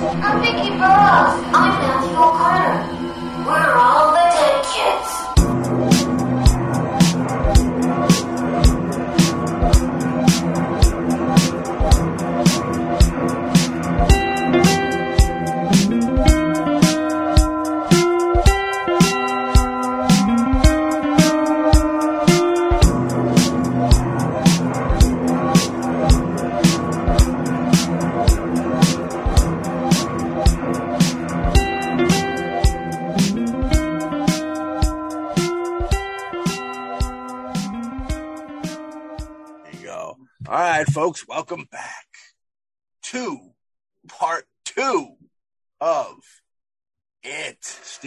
I'm Vicky Burrows. I'm O'Connor.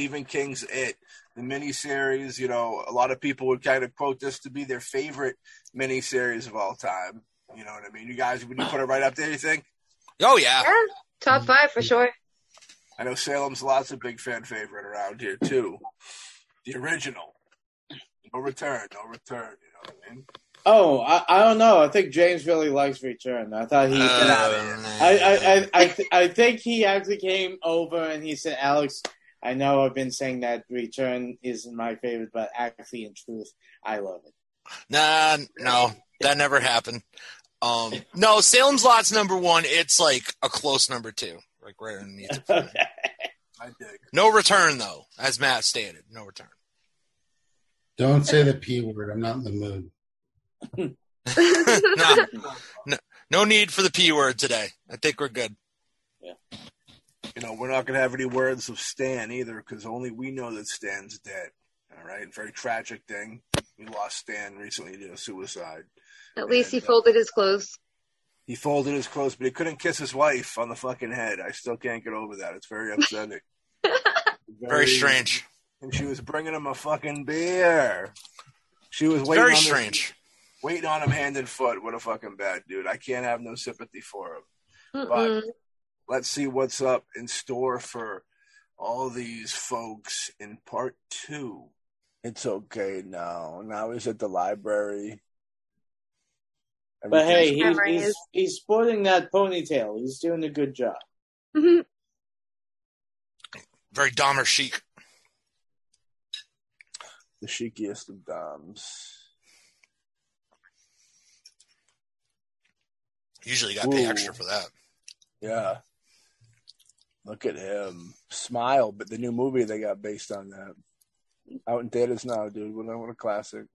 Stephen King's It, the miniseries. You know, a lot of people would kind of quote this to be their favorite miniseries of all time. You know what I mean? You guys, would you put it right up there, you think? Oh yeah. Yeah, top five for sure. I know Salem's Lot's a big fan favorite around here, too. The original. No return, no return, you know what I mean? Oh, I, I don't know. I think James really likes Return. I thought he. Uh, I, I, I, I, th- I think he actually came over and he said, Alex, I know I've been saying that Return isn't my favorite, but actually, in truth, I love it. Nah, no, that never happened. Um, no, Salem's Lot's number one. It's like a close number two, like right underneath. I dig. No return though, as Matt stated. No return. Don't say the P word. I'm not in the mood. no, no, no need for the p word today. I think we're good. You know, we're not going to have any words of Stan either because only we know that Stan's dead. All right. Very tragic thing. We lost Stan recently to suicide. At least he And, uh, folded his clothes. He folded his clothes, but he couldn't kiss his wife on the fucking head. I still can't get over that. It's very upsetting. Very strange. And she was bringing him a fucking beer. She was waiting Very on this- strange. waiting on him hand and foot. What a fucking bad dude. I can't have no sympathy for him. Mm-mm. Let's see what's up in store for all these folks in part two. It's okay now. Now he's at the library. But hey, he's, Memories. he's, he's sporting that ponytail. He's doing a good job. Mhm. Very Dahmer chic. the chicest of Doms. Usually, got to pay extra for that. Yeah. Look at him. Smile, but the new movie they got based on that. Out in theaters now, dude. What a, what a classic.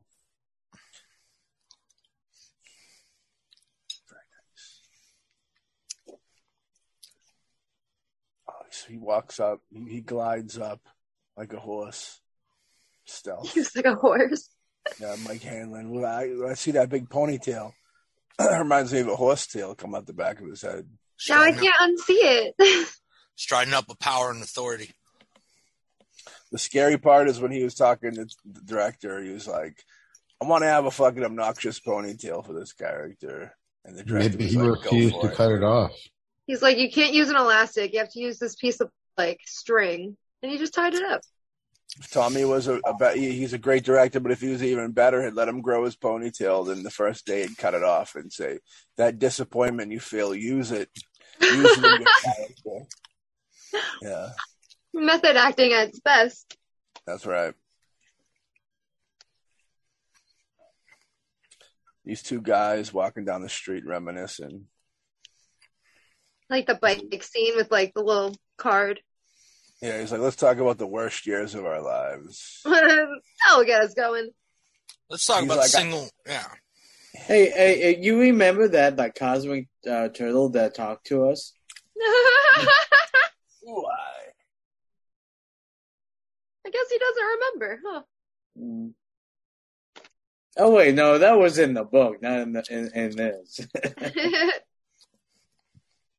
Very nice. Oh, so he walks up, he, glides up like a horse. Stealth. He's like a horse. Yeah, Mike Hanlon. I, I see that big ponytail, reminds me of a horse tail come out the back of his head. Now I can't unsee it. striding up with power and authority. The scary part is when he was talking to the director, he was like, I want to have a fucking obnoxious ponytail for this character. And the director Maybe was he like, refused to for cut it off. He's like, you can't use an elastic. You have to use this piece of like string, and he just tied it up. Tommy was a, a be- he- he's a great director, but if he was even better, he'd let him grow his ponytail. Then the first day, he'd cut it off and say, "That disappointment you feel, use it, use it in your character." Yeah, Method acting at its best. that's right. These two guys walking down the street reminiscing. Like the bike scene with like the little card. Yeah, he's like, let's talk about the worst years of our lives. That'll get us going. Let's talk He's about like, the single. Yeah. Hey, hey, hey, you remember that that cosmic uh, turtle that talked to us? Why? I guess he doesn't remember, huh? Mm. Oh wait, no, that was in the book, not in the in, in this.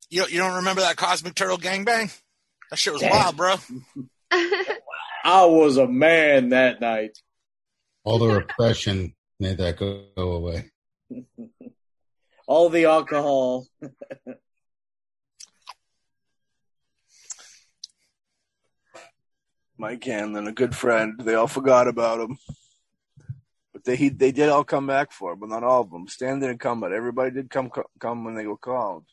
You don't, you don't remember that Cosmic Turtle gangbang? That shit was Damn. wild, bro. I was a man that night. All the repression made that go, go away. All the alcohol. Mike Hanlon, a good friend. They all forgot about him. But they he, they did all come back for him, but not all of them. Stan didn't come, but everybody did come come when they were called.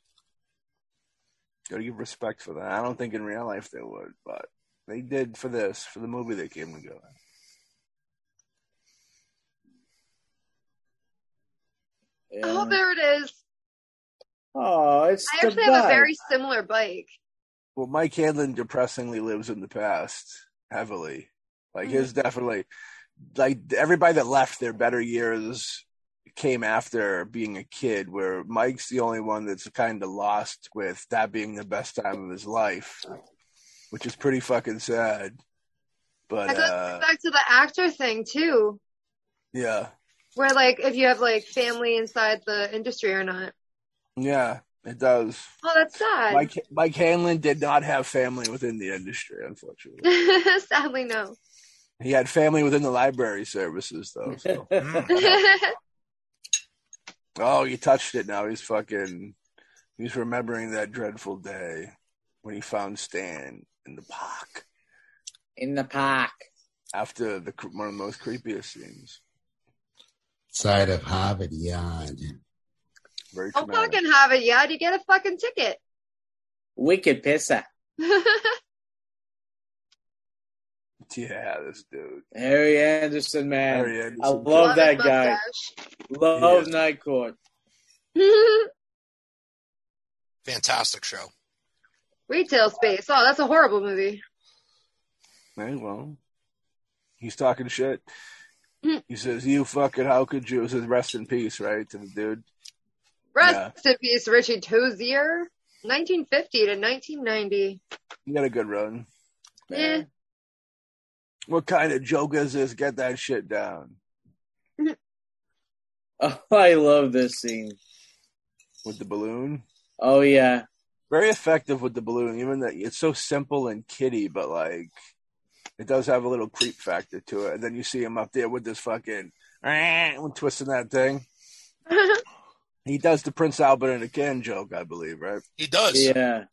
Gotta give respect for that. I don't think in real life they would, but they did for this, for the movie they came together. Oh, there it is. Oh, it's I the actually have a very similar bike. Well, Mike Hanlon depressingly lives in the past heavily. Like his definitely, like everybody that left their better years came after being a kid. Where Mike's the only one that's kind of lost with that being the best time of his life, which is pretty fucking sad. But goes uh, back to the actor thing too, yeah, where like if you have like family inside the industry or not. yeah, it does. Oh, that's sad. Mike Mike Hanlon did not have family within the industry, unfortunately. Sadly, no. He had family within the library services, though. So. Mm. Oh, you touched it now. He's fucking. He's remembering that dreadful day when he found Stan in the park in the park. after the one of the most creepiest scenes. Side of Harvard Yard. Very Don't traumatic. fucking have it yet. You get a fucking ticket. Wicked pisser. Yeah, this dude. Harry Anderson, man. Harry Anderson. I love that his guy. Love He Night Court. Fantastic show. Retail space. Oh, that's a horrible movie. Hey, well, he's talking shit. Hmm. He says, "You fucking, how could you?" It says, "Rest in peace," right to the dude. Rest in peace, Richie Tozier. 1950 to 1990. You got a good run. Yeah. What kind of joke is this? Get that shit down mm-hmm. Oh, I love this scene. with the balloon. Oh yeah. very effective with the balloon, even that it's so simple and kitty, but like it does have a little creep factor to it. And then you see him up there with this fucking twisting that thing. He does the Prince Albert in a can joke, I believe, right? He does. Yeah.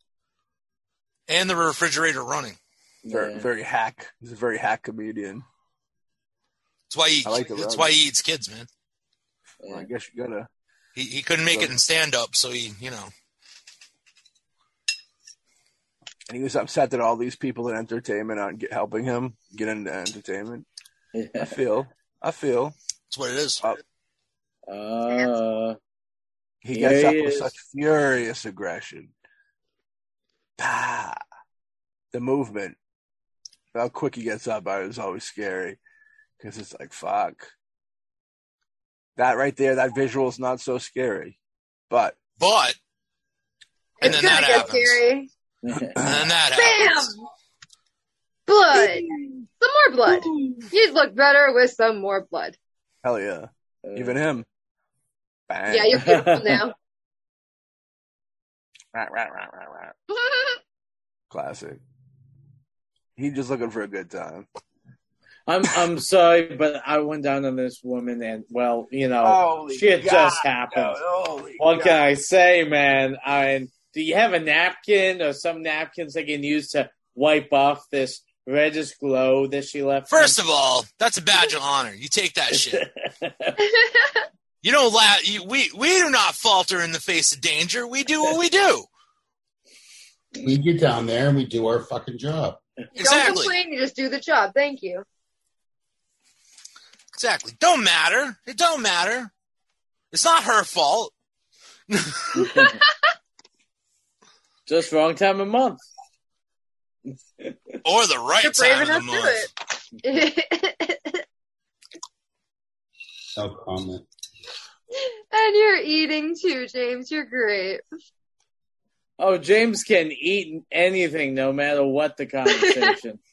And the refrigerator running. Very, Yeah. very hack. He's a very hack comedian. That's why he. I like the that's why he eats kids, man. Well, I guess you gotta. He he couldn't make it in stand up, so he you know. And he was upset that all these people in entertainment aren't get, helping him get into entertainment. I feel. I feel. That's what it is. Uh, He Here gets up he with such furious aggression. Ah, the movement. How quick he gets up I is always scary because it's like, fuck. That right there, that visual is not so scary. But But And it's then gonna that happens. scary. and then that Bam! happens. Blood. Some more blood. You'd look better with some more blood. hell yeah. Even him. Bang. Yeah, you're beautiful now. Rah, rah, rah, rah, rah. Classic. He just looking for a good time. I'm I'm sorry, but I went down on this woman, and well, you know, Holy shit God, just happened. Holy What God. can I say, man? I mean, do you have a napkin or some napkins I can use to wipe off this reddish glow that she left? First of all, that's a badge of honor. You take that shit. You don't la- you, we we do not falter in the face of danger. We do what we do. We get down there and we do our fucking job. Don't complain, you just do the job. Thank you. Exactly. Don't matter. It don't matter. It's not her fault. just wrong time of month. Or the right You're brave time of the do month. it. No comment. And you're eating too, James. You're great. Oh, James can eat anything, no matter what the conversation.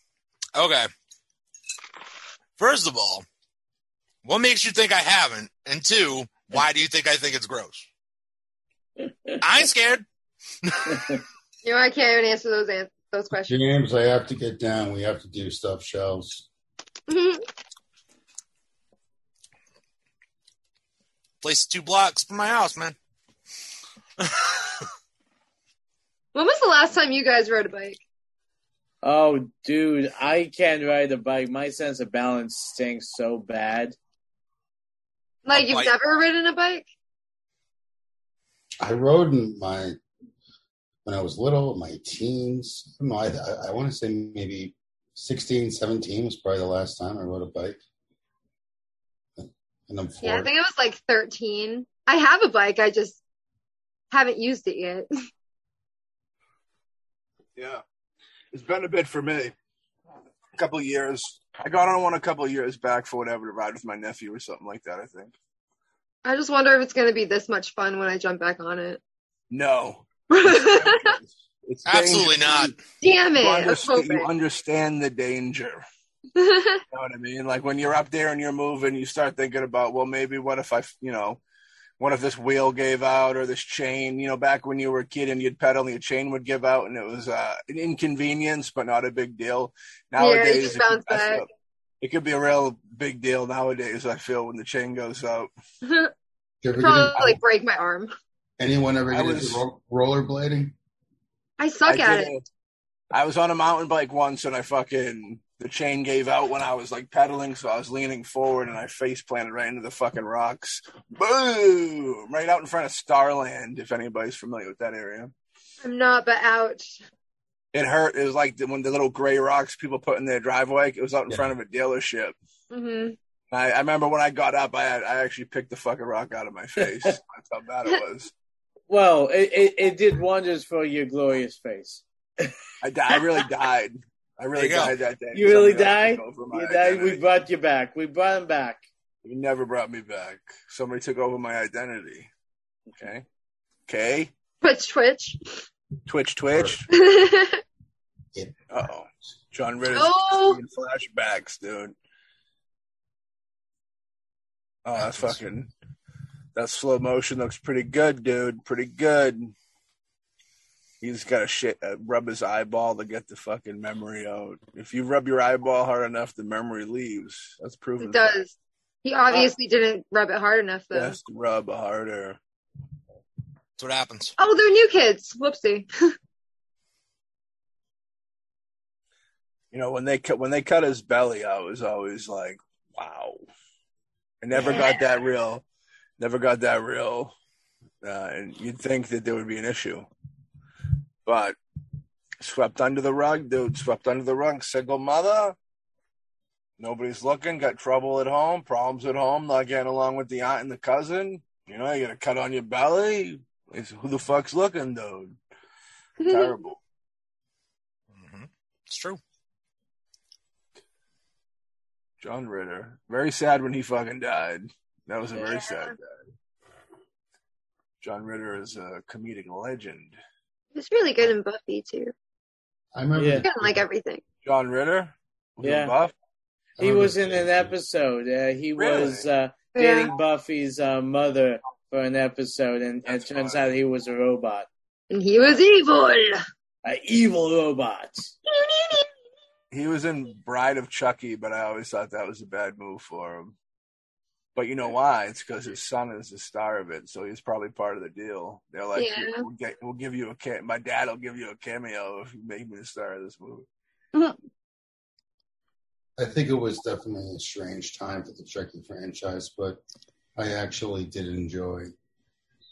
Okay. First of all, what makes you think I haven't? And two, why do you think I think it's gross? I ain't scared. You know, I can't even answer those an- those questions. James, I have to get down. We have to do stuff shelves. Place two blocks from my house, man. when was the last time you guys rode a bike? oh, dude, I can't ride a bike. My sense of balance stinks so bad. Like A you've bike? never ridden a bike? I rode in my when I was little, my teens. I don't know. I, I, I want to say maybe 16, 17 was probably the last time I rode a bike. And I'm four. Yeah, I think it was like 13. I have a bike. I just haven't used it yet. Yeah. It's been a bit for me. A couple of years. I got on one a couple of years back for whatever to ride with my nephew or something like that, I think. I just wonder if it's going to be this much fun when I jump back on it. No. It's Absolutely dangerous. Damn it. You I understand, you understand the danger. You know what I mean? Like when you're up there and you're moving, you start thinking about, well, maybe what if I, you know, what if this wheel gave out or this chain? You know, back when you were a kid and you'd pedal and your chain would give out, and it was uh, an inconvenience, but not a big deal. Nowadays, just it, could bounce mess back. up. it could be a real big deal nowadays. I feel when the chain goes out. Did get Probably like break my arm. anyone ever get was- into ro- rollerblading? I suck I at did it. it. I was on a mountain bike once, and I fucking the chain gave out when I was like pedaling, so I was leaning forward and I face planted right into the fucking rocks. Boom! Right out in front of Starland, if anybody's familiar with that area. I'm not, but ouch. It hurt. It was like the, when the little gray rocks people put in their driveway. It was out in Yeah. front of a dealership. hmm I, I remember when I got up, I I actually picked the fucking rock out of my face. That's how bad it was. Well, it, it, it did wonders for your glorious face. I, di- I really died. I really There you go. died that day. You really died? took over my You died. We brought you back. We brought him back. You never brought me back. Somebody took over my identity. Okay. Okay. Twitch, twitch. Twitch, Twitch. Uh oh. John Ritter's Oh. flashbacks, dude. Oh, that's fucking. That slow motion looks pretty good, dude. Pretty good. He's got to shit, uh, rub his eyeball to get the fucking memory out. If you rub your eyeball hard enough, the memory leaves. That's proven. it does. He obviously didn't rub it hard enough, though. Yes, rub harder. That's what happens. Oh, they're new kids. Whoopsie. You know, when they cut when they cut his belly, I was always like, "Wow!" I never got that real, never got that real, uh, and you'd think that there would be an issue, but swept under the rug, dude. Swept under the rug. Single mother. Nobody's looking. Got trouble at home. Problems at home. Not getting along with the aunt and the cousin. You know, you got a cut on your belly. It's, who the fuck's looking, dude? Terrible. hmm It's true. John Ritter. Very sad when he fucking died. That was a very Yeah. sad death. John Ritter is a comedic legend. He was really good in Buffy, too. I remember. Yeah. He didn't like everything. John Ritter? Was Yeah. buff? He was in an episode. Uh, he Really? was uh, Yeah. dating Buffy's uh, mother for an episode, and That's it turns fine. out he was a robot, And he was evil. an evil robot. He was in Bride of Chucky, but I always thought that was a bad move for him. But you know why? It's because his son is the star of it, so he's probably part of the deal. They're like, Yeah. we'll, get, we'll give you a ca- my dad will give you a cameo if you make me the star of this movie. Mm-hmm. I think it was definitely a strange time for the Chucky franchise, but I actually did enjoy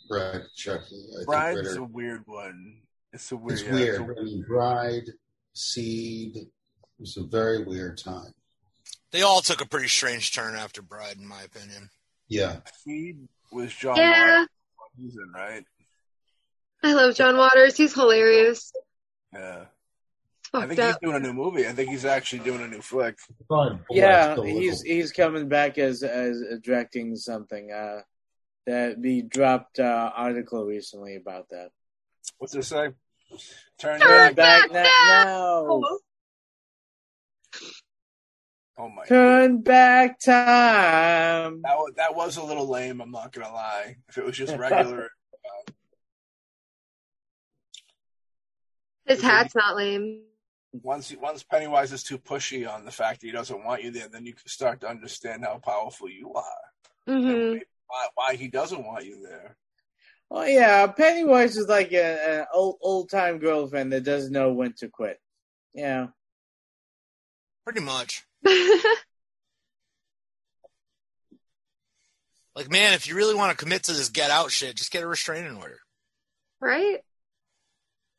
Brad Chucky. I think Bride's Ritter- a weird one. It's a weird. It's yeah, weird. a- I mean, Bride, Seed. It was a very weird time. They all took a pretty strange turn after Bride, in my opinion. Yeah. Seed was John Yeah. Waters' season, right? I love John Waters. He's hilarious. Yeah. I Fucked think he's doing a new movie. I think he's actually doing a new flick. Probably Yeah, he's little. he's coming back as as directing something. Uh, that we dropped uh, article recently about that. What's it say? Turn Turn back. Back back now. now. Now. Oh my! God. Turn back time. That was, that was a little lame. I'm not gonna lie. If it was just regular, His hat's not lame. once once Pennywise is too pushy on the fact that he doesn't want you there, then you can start to understand how powerful you are. hmm Why, why he doesn't want you there? Oh yeah, Pennywise is like an old old time girlfriend that doesn't know when to quit. Yeah. Pretty much. Like, man, if you really want to commit to this get out shit, just get a restraining order. right?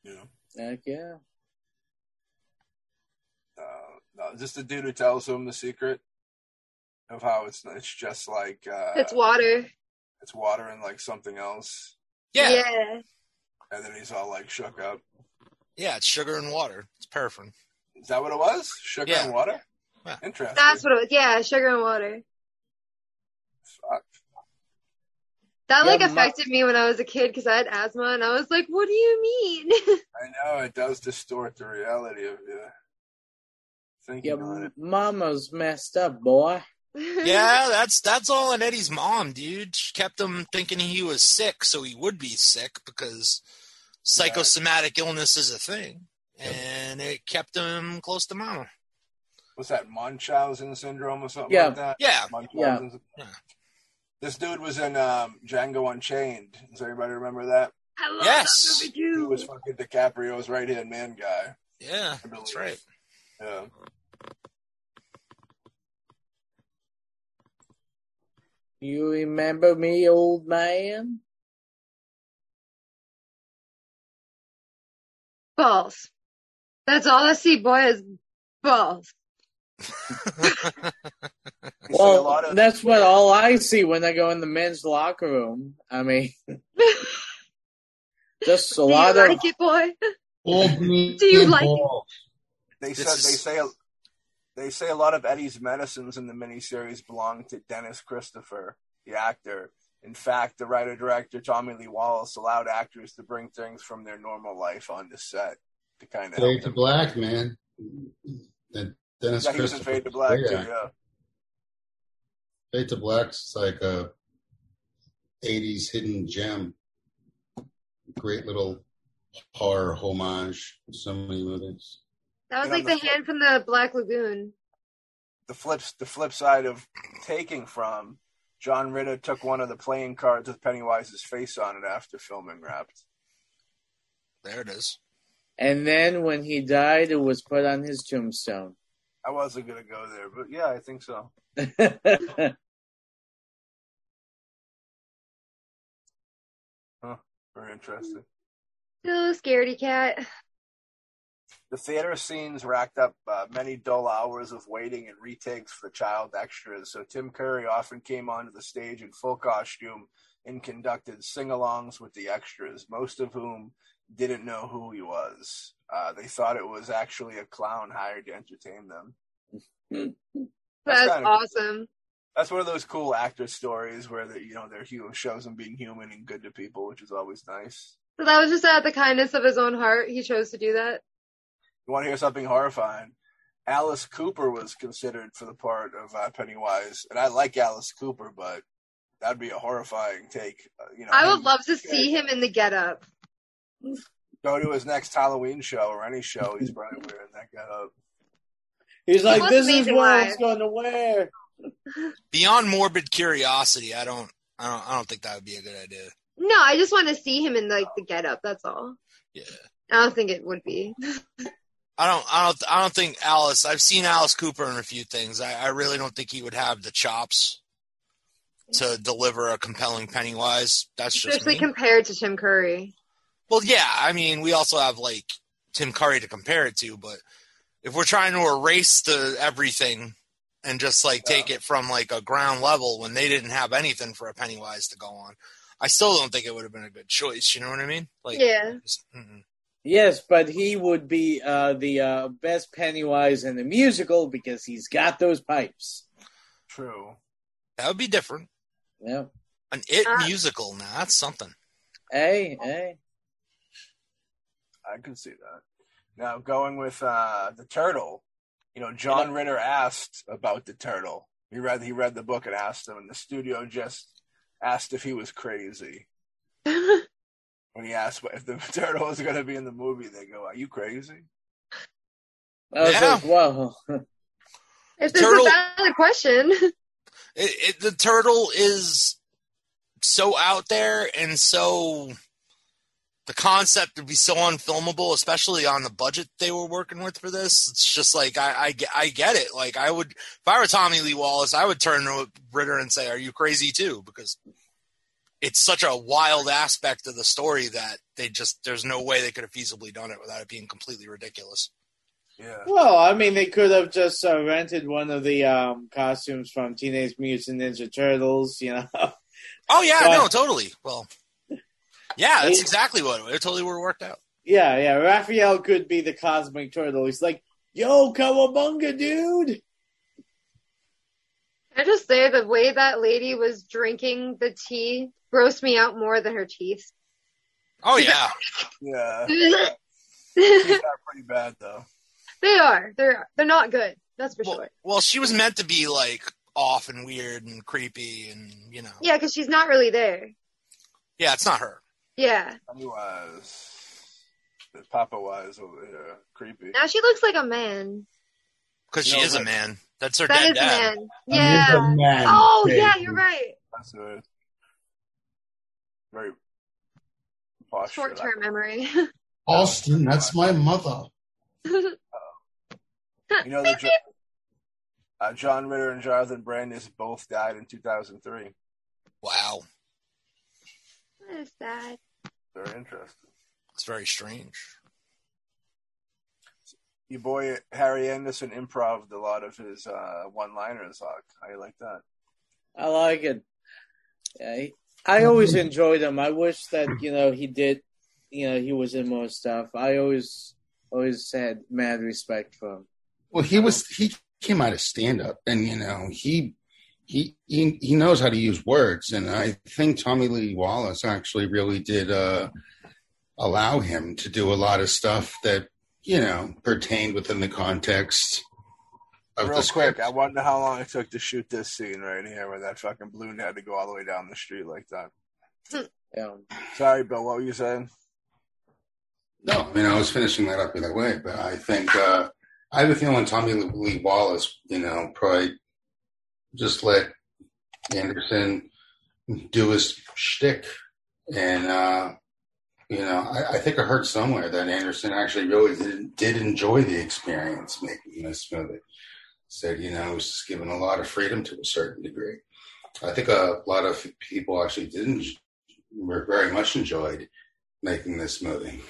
Yeah. know, Heck yeah. uh, no, is this the dude who tells him the secret of how it's it's just like uh, It's water. it's water and like something else, Yeah, yeah, yeah. and then he's all like shook up. Yeah, it's sugar and water. It's paraffin. Is that what it was? Sugar Yeah. and water. Yeah. Interesting. That's what it was. Yeah, sugar and water. Fuck. That like Yeah, my- affected me when I was a kid because I had asthma, and I was like, "What do you mean?" I know it does distort the reality of you. Thinking Your on it. mama's messed up, boy. Yeah, that's that's all on Eddie's mom, dude. She kept him thinking he was sick, so he would be sick because psychosomatic illness is a thing, and it kept him close to mama. What's that? Munchausen syndrome or something Yeah. like that? Yeah, Munchausen. Yeah. This dude was in um, Django Unchained. Does anybody remember that? I love Yes. that movie He was fucking DiCaprio's right hand man guy. yeah, that's right. Yeah. You remember me, old man? balls. That's all I see, boy, is balls. They a Well, lot of that's what all I see when I go in the men's locker room. I mean, just a Do you lot of like it, boy? Do you like it? they This said is- they say a, they say a lot of Eddie's medicines in the miniseries belong to Dennis Christopher, the actor. In fact, the writer director Tommy Lee Wallace allowed actors to bring things from their normal life onto set to kind of help Fade to black, man. And Dennis Yeah, he was in Fade to Black yeah. too. Yeah. Fade to Black's like a '80s hidden gem. Great little horror homage so many movies. That was You know, like the the hand from the Black Lagoon. the flips the flip side of taking from John Ritter took one of the playing cards with Pennywise's face on it after filming Wrapped. There it is. And then when he died, it was put on his tombstone. I wasn't gonna go there, but yeah, I think so. Very interesting. Still a scaredy cat. The theater scenes racked up uh, many dull hours of waiting and retakes for child extras, so Tim Curry often came onto the stage in full costume and conducted sing alongs with the extras, most of whom didn't know who he was. Uh, they thought it was actually a clown hired to entertain them. That's That's awesome. That's one of those cool actor stories where the, you know they're human shows them being human and good to people, which is always nice. So that was just out of the kindness of his own heart. He chose to do that. You want to hear something horrifying? Alice Cooper was considered for the part of uh, Pennywise, and I like Alice Cooper, but that'd be a horrifying take. Uh, you know, I would love to see him in the getup. Go to his next Halloween show or any show. He's probably wearing that get up. He's like, was this is what I live. going to wear. Beyond morbid curiosity, I don't, I don't, I don't think that would be a good idea. No, I just want to see him in like the getup. That's all. Yeah. I don't think it would be. I don't, I don't, I don't think Alice. I've seen Alice Cooper in a few things. I, I really don't think he would have the chops to deliver a compelling Pennywise. That's just Especially me. compared to Tim Curry. Well, yeah. I mean, we also have like Tim Curry to compare it to, but if we're trying to erase the everything and just like take it from like a ground level when they didn't have anything for a Pennywise to go on, I still don't think it would have been a good choice. You know what I mean? Like, Yeah. just-. Yes, but he would be uh, the uh, best Pennywise in the musical because he's got those pipes. True. that would be different. Yeah. An it Uh, musical now, that's something. Hey, hey. I can see that. Now going with uh, the turtle, you know, John Ritter asked about the turtle. He read he read the book and asked him, and the studio just asked if he was crazy. When he asked if the turtle was going to be in the movie, they go, "Are you crazy?" I was Yeah. like, whoa. If this Turtle- is a valid question. It, it, the turtle is so out there and so the concept would be so unfilmable, especially on the budget they were working with for this. It's just like I, I, get- I get it. Like I would, if I were Tommy Lee Wallace, I would turn to Ritter and say, "Are you crazy too?" Because it's such a wild aspect of the story that they just there's no way they could have feasibly done it without it being completely ridiculous. Yeah. Well, I mean, they could have just uh, rented one of the um, costumes from Teenage Mutant Ninja Turtles, you know. Oh yeah, But- no, totally. Well, yeah, that's It- exactly what it totally would have worked out. yeah, yeah. Raphael could be the Cosmic Turtle. He's like, "Yo, cowabunga, dude!" I just say the way that lady was drinking the tea grossed me out more than her teeth. Oh yeah, Yeah. they These are pretty bad though. They are. They're they're not good. That's for well, sure. well, she was meant to be like off and weird and creepy and you know, Yeah, because she's not really there. yeah, it's not her. Yeah. Tommy Wise. Papa Wise over here. Creepy. Now she looks like a man. Because she No, is a man. That's her That dead is a dad. man. Yeah. Oh yeah, you're right. That's a very posh. Short shit. term memory. Austin, that's my mother. You know that Jo- uh, John Ritter and Jonathan Brandis both died in 2003. Wow, what is that? Very interesting. it's very strange. Your boy Harry Anderson improved a lot of his uh, one-liners. Hawk. How you like that? I like it. Yeah, he- I always enjoyed him. I wish that you know he did. You know, he was in more stuff. I always, always had mad respect for him. Well, he was he came out of stand up, and you know he he he he knows how to use words, and I think Tommy Lee Wallace actually really did uh, allow him to do a lot of stuff that you know pertained within the context of Real the quick. I wonder how long it took to shoot this scene right here, where that fucking balloon had to go all the way down the street like that. Yeah. Sorry, Bill. What were you saying? No, I mean I was finishing that up either way, but I think uh, I have a feeling Tommy Lee Wallace, you know, probably just let Anderson do his shtick, and uh, you know, I, I think I heard somewhere that Anderson actually really did, did enjoy the experience making this movie. Said you know, he was just given a lot of freedom to a certain degree. I think a lot of people actually didn't were very much enjoyed making this movie.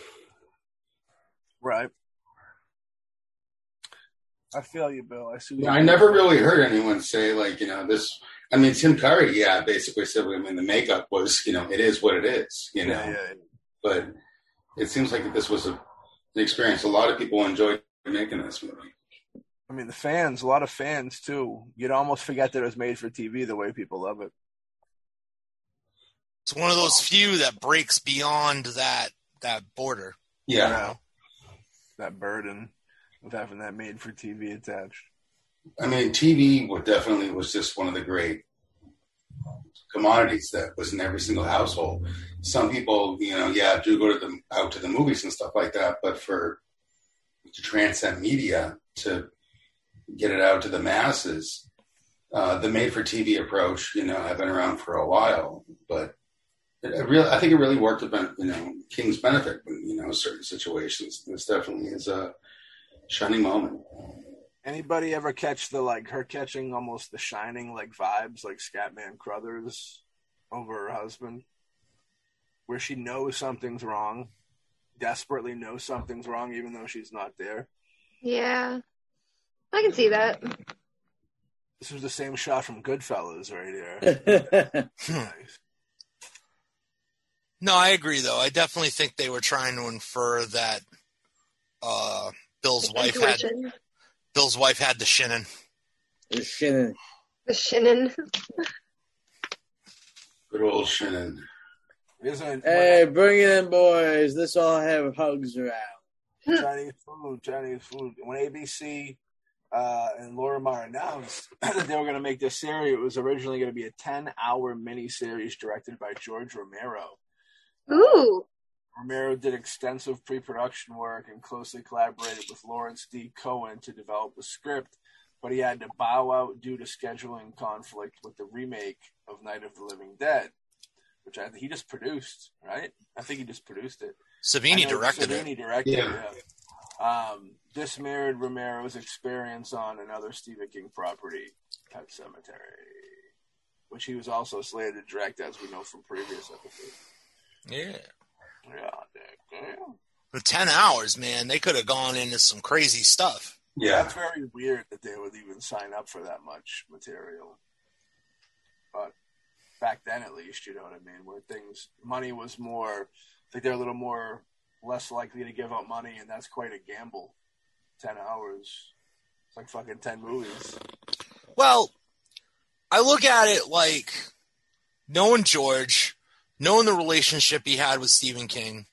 Right. I feel you, Bill. I see. Yeah, I never really heard anyone say like, you know, this. I mean, Tim Curry, yeah, basically said, I mean, the makeup was, you know, it is what it is, you know. Yeah, yeah, yeah. But it seems like this was a, an experience a lot of people enjoyed making this movie. I mean, the fans, a lot of fans too. You'd almost forget that it was made for TV the way people love it. It's one of those few that breaks beyond that that border. You Yeah, know? That burden of having that made for TV attached. I mean, TV definitely was just one of the great commodities that was in every single household. Some people, you know, yeah, do go to the out to the movies and stuff like that, but for to transcend media to get it out to the masses, uh, the made-for-TV approach, you know, have been around for a while, but it, it really, I think it really worked you know, King's benefit you know certain situations. This definitely is a shining moment. Anybody ever catch the like her catching almost the shining like vibes like Scatman Crothers over her husband, where she knows something's wrong, desperately knows something's wrong even though she's not there. Yeah. I can see that. This was the same shot from Goodfellas right here. nice. No, I agree though. I definitely think they were trying to infer that uh, Bill's wife had Bill's wife had the shinnin. The shit. The shinin. Good old Shannon. Isn't Hey, bring it in, boys. Let's all have hugs around. Chinese food, Chinese food. When ABC uh, and Lorimar announced that they were going to make this series, it was originally going to be a 10 hour miniseries directed by George Romero. Ooh. Romero did extensive pre production work and closely collaborated with Lawrence D. Cohen to develop the script, but he had to bow out due to scheduling conflict with the remake of Night of the Living Dead, which I think he just produced, right? I think he just produced it. Savini directed Savini it. directed Yeah. it. Yeah. Um, this mirrored Romero's experience on another Stephen King property, Pet Sematary, which he was also slated to direct, as we know from previous episodes. Yeah. Yeah, damn. For ten hours, man, they could have gone into some crazy stuff. Yeah. That's very weird that they would even sign up for that much material. But back then, at least, you know what I mean, where things, money was more, I think they're a little more, less likely to give up money, and that's quite a gamble. 10 hours. It's like fucking 10 movies. Well, I look at it like knowing George, knowing the relationship he had with Stephen King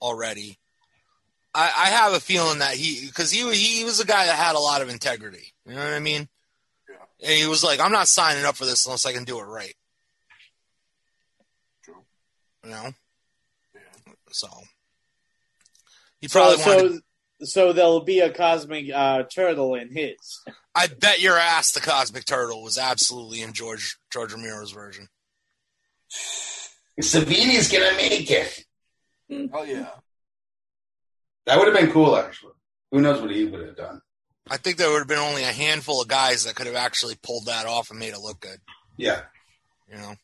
already. I, I have a feeling that he, because he he was a guy that had a lot of integrity. You know what I mean? Yeah. And he was like, "I'm not signing up for this unless I can do it right." True. You know, Yeah. so he So, probably wanted. so, so there'll be a cosmic uh, turtle in his. I bet your ass the Cosmic Turtle was absolutely in George George Romero's version. Savini's gonna make it. Oh, yeah. That would have been cool, actually. Who knows what he would have done? I think there would have been only a handful of guys that could have actually pulled that off and made it look good. Yeah. You know,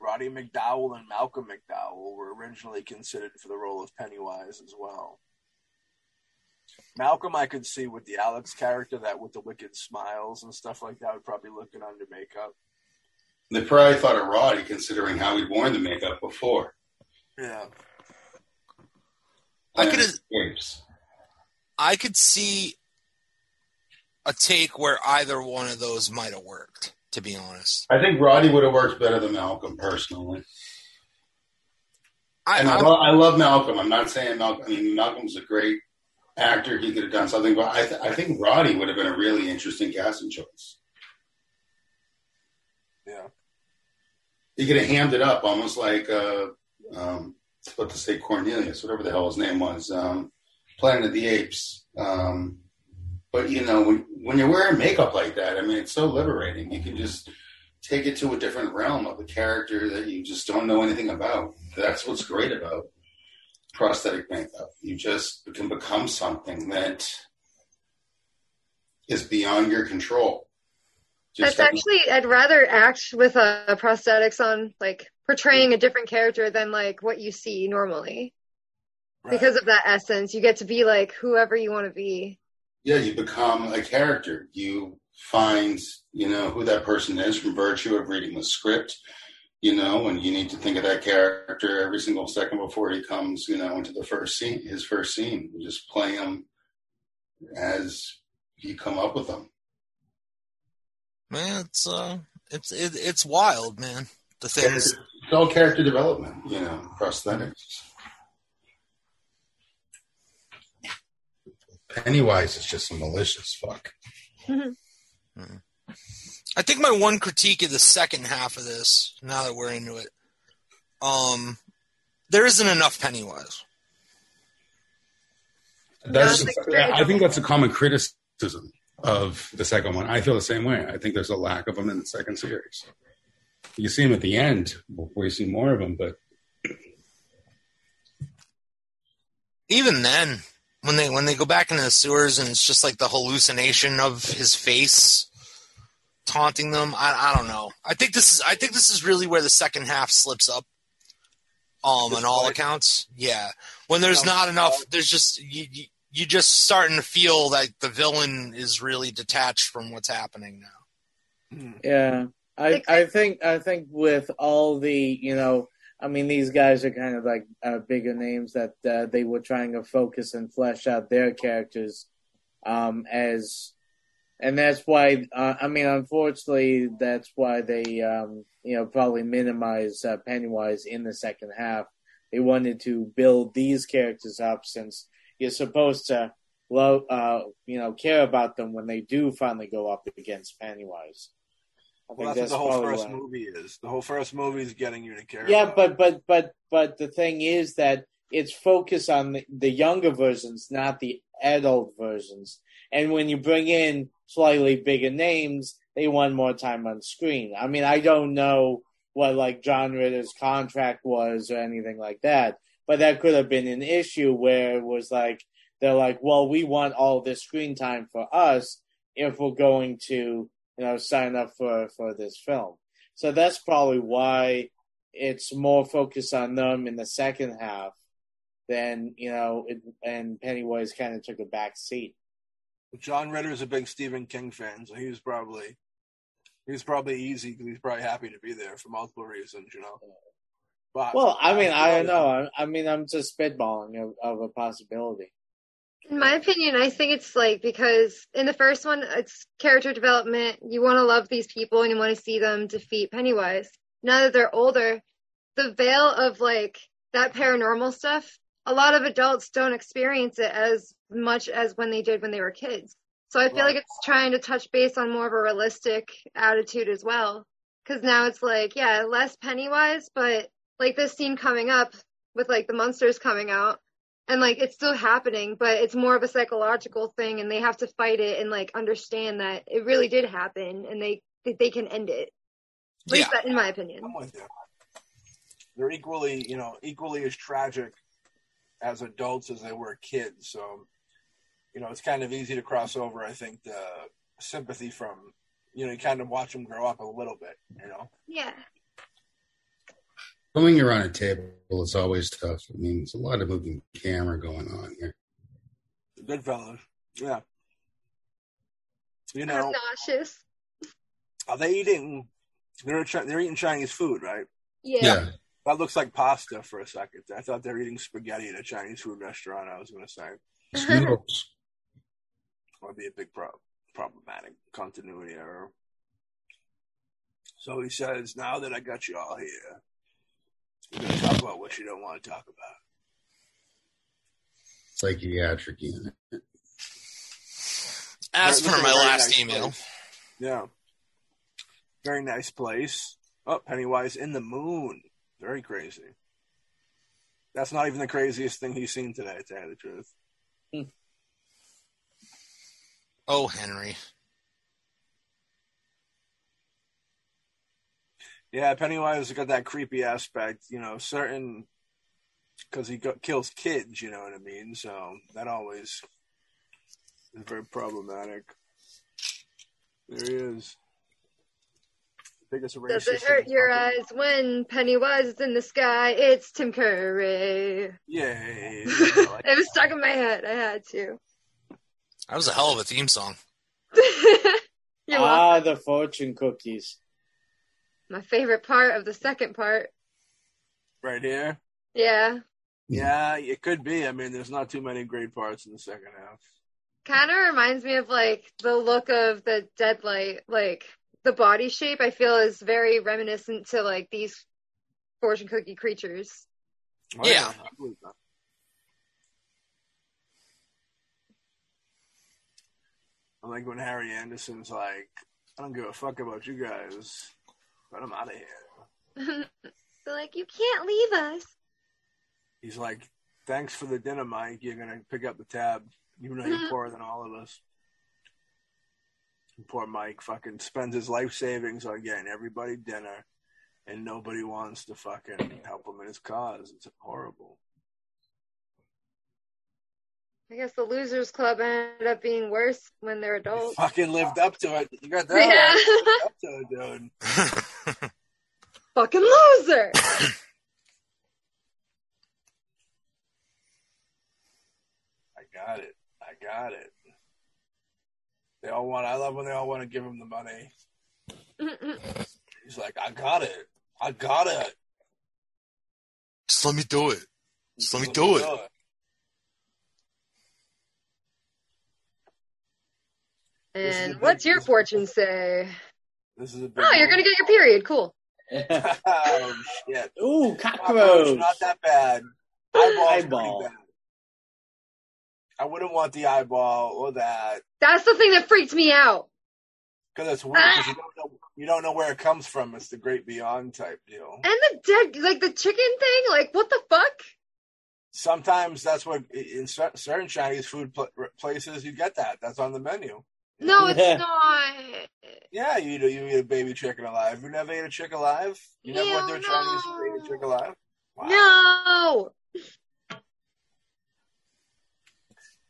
Roddy McDowall and Malcolm McDowell were originally considered for the role of Pennywise as well. Malcolm, I could see with the Alex character, that with the wicked smiles and stuff like that, would probably look good under makeup. They probably thought of Roddy, considering how he'd worn the makeup before. Yeah. I could. I could see a take where either one of those might have worked. To be honest, I think Roddy would have worked better than Malcolm, personally. I, And I, I, lo- I love Malcolm. I'm not saying Malcolm. I mean, Malcolm's a great actor. He could have done something, but I, th- I think Roddy would have been a really interesting casting choice. Yeah. He could have hammed it up almost like, uh, um, what to say, Cornelius, whatever the hell his name was, um, Planet of the Apes. Um, but you know, when, when you're wearing makeup like that, I mean, it's so liberating. You can just take it to a different realm of a character that you just don't know anything about. That's what's great about prosthetic makeup. You just can become something that is beyond your control. That's Just- actually, I'd rather act with uh, prosthetics on, like portraying a different character than like what you see normally. Right. Because of that essence, you get to be like whoever you want to be. yeah, you become a character. You find, you know, who that person is from virtue of reading the script, you know, and you need to think of that character every single second before he comes, you know, into the first scene, his first scene. You just play him as you come up with them. Man, it's uh, it's it, it's wild, man. The things. It's all character development, you know, prosthetics. Pennywise is just a malicious fuck. I think my one critique of the second half of this, now that we're into it, um, there isn't enough Pennywise. That's, it's I think that's a common criticism of the second one. I feel the same way. I think there's a lack of them in the second series. You see them at the end before you see more of them, but Even then, when they when they go back into the sewers and it's just like the hallucination of his face taunting them, I, I don't know. I think this is I think this is really where the second half slips up. Um, on all accounts, yeah. When there's not enough, there's just you, you you just starting to feel like the villain is really detached from what's happening now. Hmm. Yeah, I I think I think with all the you know, I mean these guys are kind of like uh, bigger names that uh, they were trying to focus and flesh out their characters um, as, and that's why uh, I mean unfortunately that's why they um, you know probably minimize uh, Pennywise in the second half. They wanted to build these characters up since you're supposed to love uh, you know care about them when they do finally go up against Pennywise. I Well, that's what the whole first why. movie is. The whole first movie is getting you to care. Yeah, about but but but but the thing is that it's focused on the, the younger versions, not the adult versions. And when you bring in slightly bigger names, they want more time on screen. I mean, I don't know what like John Ritter's contract was or anything like that, but that could have been an issue where it was like they're like, well, we want all this screen time for us if we're going to, you know, sign up for for this film. So that's probably why it's more focused on them in the second half. than you know, it, and Pennywise kind of took a back seat. John Ritter is a big Stephen King fan, so he was probably he was probably easy because he's probably happy to be there for multiple reasons, you know. But Well, I mean, I don't know. I, I mean, I'm just spitballing of, of a possibility. In my opinion, I think it's like because in the first one, it's character development. You want to love these people and you want to see them defeat Pennywise. Now that they're older, the veil of like that paranormal stuff, a lot of adults don't experience it as much as when they did when they were kids. So I feel Right. like it's trying to touch base on more of a realistic attitude as well. Cause now it's like, yeah, less Pennywise, but like this scene coming up with like the monsters coming out and like it's still happening, but it's more of a psychological thing and they have to fight it and like understand that it really did happen and they that they can end it. At least Yeah. that, in my opinion. I'm with you. They're equally, you know, equally as tragic as adults as they were kids. So, you know, it's kind of easy to cross over. I think the sympathy from, you know, you kind of watch them grow up a little bit. You know, Yeah. Filming around a table is always tough. I mean, there's a lot of moving camera going on here. Goodfellas. Yeah. You I'm know, nauseous. are they eating? They're they're eating Chinese food, right? Yeah. Yeah. That looks like pasta for a second. I thought they were eating spaghetti at a Chinese food restaurant. I was going to say It's noodles. would be a big pro- problematic continuity error. So he says, "Now that I got you all here, we're going to talk about what you don't want to talk about." Psychiatric unit. As Right, per my at a very last nice email. place. Yeah, very nice place. Oh, Pennywise in the moon. Very crazy. That's not even the craziest thing he's seen today. To tell you the truth. Oh, Henry. Yeah, Pennywise has got that creepy aspect, you know, certain because he got, kills kids, you know what I mean? So that always is very problematic. There he is. Biggest racist. Does it hurt your fucking- eyes when Pennywise is in the sky? It's Tim Curry. Yay. it was stuck in my head. I had to. That was a hell of a theme song. You're welcome. ah, the fortune cookies. My favorite part of the second part. right here. Yeah. Yeah, it could be. I mean, there's not too many great parts in the second half. Kind of reminds me of like the look of the Deadlight, like the body shape. I feel is very reminiscent to like these fortune cookie creatures. Oh, Yeah. I believe. I like when Harry Anderson's like, I don't give a fuck about you guys, but I'm out of here. They're like, you can't leave us. He's like, thanks for the dinner, Mike. You're going to pick up the tab, You know you're mm-hmm. poorer than all of us. And poor Mike fucking spends his life savings on getting everybody dinner, and nobody wants to fucking help him in his cause. It's horrible. I guess the Losers Club ended up being worse when they're adults. Fucking lived up to it. You got that Yeah. up to it, dude. Fucking loser. I got it. I got it. They all want. I love when they all want to give him the money. He's like, I got it. I got it. Just let me do it. Just let me do it. This is a and big- what's your fortune say? This is a big. Oh, you're gonna get your period. Cool. oh shit! Ooh, Cockroach, cockroach. not that bad. Eyeball's Eyeball. bad. I wouldn't want the eyeball or that That's the thing that freaked me out. because it's weird. 'cause you ah! don't know. You don't know where it comes from. It's the great beyond type deal. And the dead, like the chicken thing. Like, what the fuck? Sometimes that's what in certain Chinese food places you get that. That's on the menu. No, it's not. Yeah, you eat a, you eat a baby chicken alive. You never ate a chick alive? You never went to a Hell Chinese no. and ate a chick alive? Wow. No.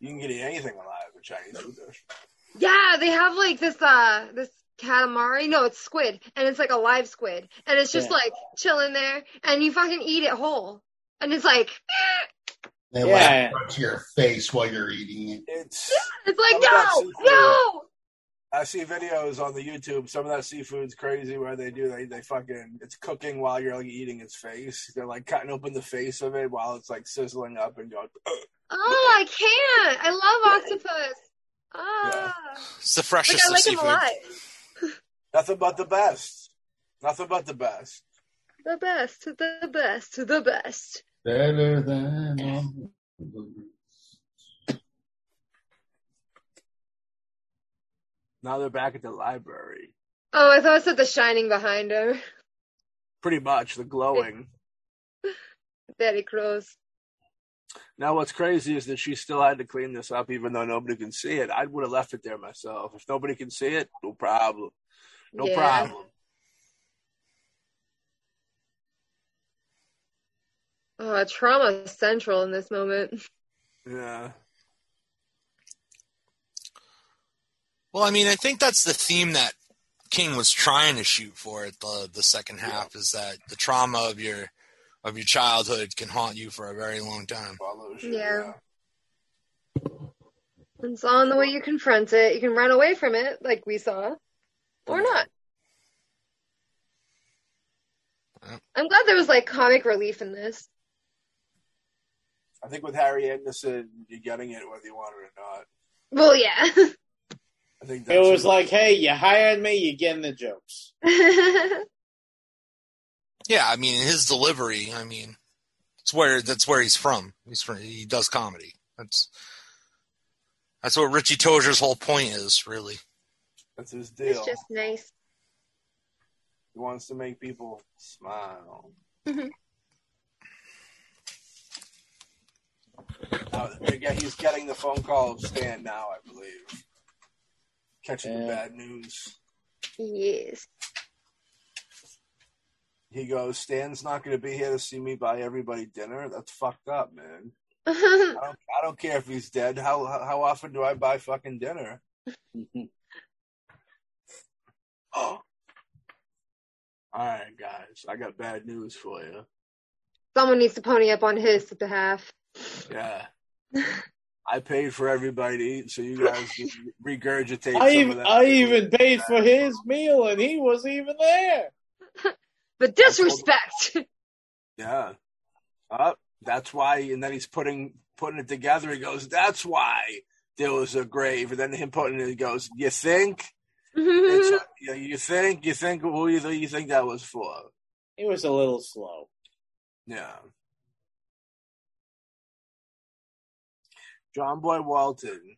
You can get anything alive in Chinese food dish. Yeah, they have like this uh this calamari. No, it's squid, and it's like a live squid, and it's just Yeah. like chilling there, and you fucking eat it whole, and it's like They Yeah. laugh to your face while you're eating it. It's it's like Some of that no, no. I see videos on the YouTube. Some of that seafood's crazy where they do they they fucking it's cooking while you're like eating its face. They're like cutting open the face of it while it's like sizzling up and going. Oh, I can't. I love octopus. Ah, It's the like freshest I of like him seafood. alive. Nothing but the best. Nothing but the best. The best, the best, the best. Better than all the Now they're back at the library. Oh, I thought it said The Shining behind her. Pretty much the glowing. Very close. Now what's crazy is that she still had to clean this up even though nobody can see it. I would have left it there myself. If nobody can see it, no problem. No yeah. problem. Oh, trauma central in this moment. Yeah. Well, I mean, I think that's the theme that King was trying to shoot for at the the second half is that the trauma of your of your childhood can haunt you for a very long time. Yeah. And so in the way you confront it. You can run away from it, like we saw, or not. I'm glad there was like comic relief in this. I think with Harry Anderson, you're getting it whether you want it or not. Well, yeah. I think It was like, hey, you hired me, you're getting the jokes. Yeah, I mean, his delivery. I mean, it's where that's where he's from. He's from. He does comedy. That's that's what Richie Tozier's whole point is, really. that's his deal. it's just nice. He wants to make people smile. Mhm. Uh, now, they he's getting the phone call of Stan now, I believe. Catching the bad news. Yes. He goes, Stan's not going to be here to see me buy everybody dinner. That's fucked up, man. I don't, I don't care if he's dead. How how often do I buy fucking dinner? Oh. All right, guys. I got bad news for you. Someone needs to pony up on his behalf. Yeah. I paid for everybody to eat, so you guys regurgitate. I some even, of that I even paid for his meal and he wasn't even there. The disrespect. Yeah. Up. that's why. And then he's putting putting it together. He goes, "That's why there was a grave." And then him putting it, he goes, "You think? It's, yeah, you think? You think? Who you, you think that was for?" It was a little slow. Yeah. John Boy Walton.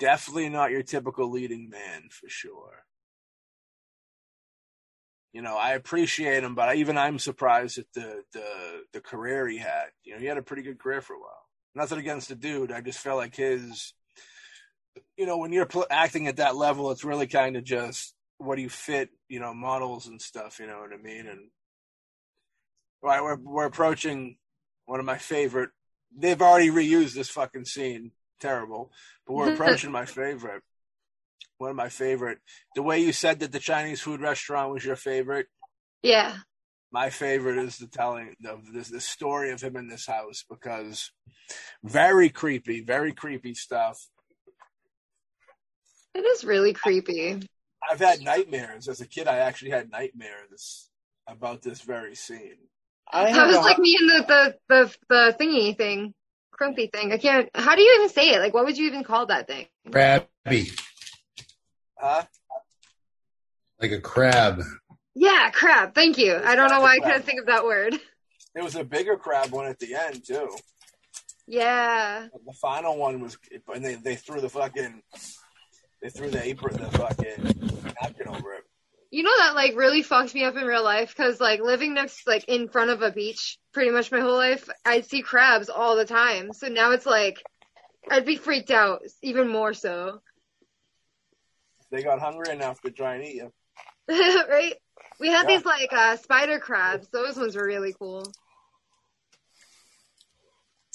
Definitely not your typical leading man for sure. You know, I appreciate him, but even I'm surprised at the the the career he had. You know, he had a pretty good career for a while. Nothing against the dude. I just felt like his, you know, when you're pl- acting at that level, it's really kind of just what do you fit, you know, models and stuff. You know what I mean? And right, we're we're approaching one of my favorite. They've already reused this fucking scene. Terrible, but we're approaching my favorite. One of my favorite. The way you said that the Chinese food restaurant was your favorite. yeah. My favorite is the telling of this the story of him in this house because very creepy, very creepy stuff. It is really creepy. I've had nightmares as a kid. I actually had nightmares about this very scene. I That was like me and the, the, the, the thingy thing. Crumpy thing. I can't. How do you even say it? Like, what would you even call that thing? Crabby, Huh? like a crab. Yeah, crab. Thank you. I don't know why I couldn't think of that word. There was a bigger crab one at the end too. Yeah. The final one was, and they they threw the fucking, they threw the apron, the fucking napkin over it. You know that like really fucked me up in real life because like living next like in front of a beach pretty much my whole life, I'd see crabs all the time. So now it's like I'd be freaked out even more so. They got hungry enough to try and eat you. right? We had Yeah. these like uh spider crabs. Those ones were really cool.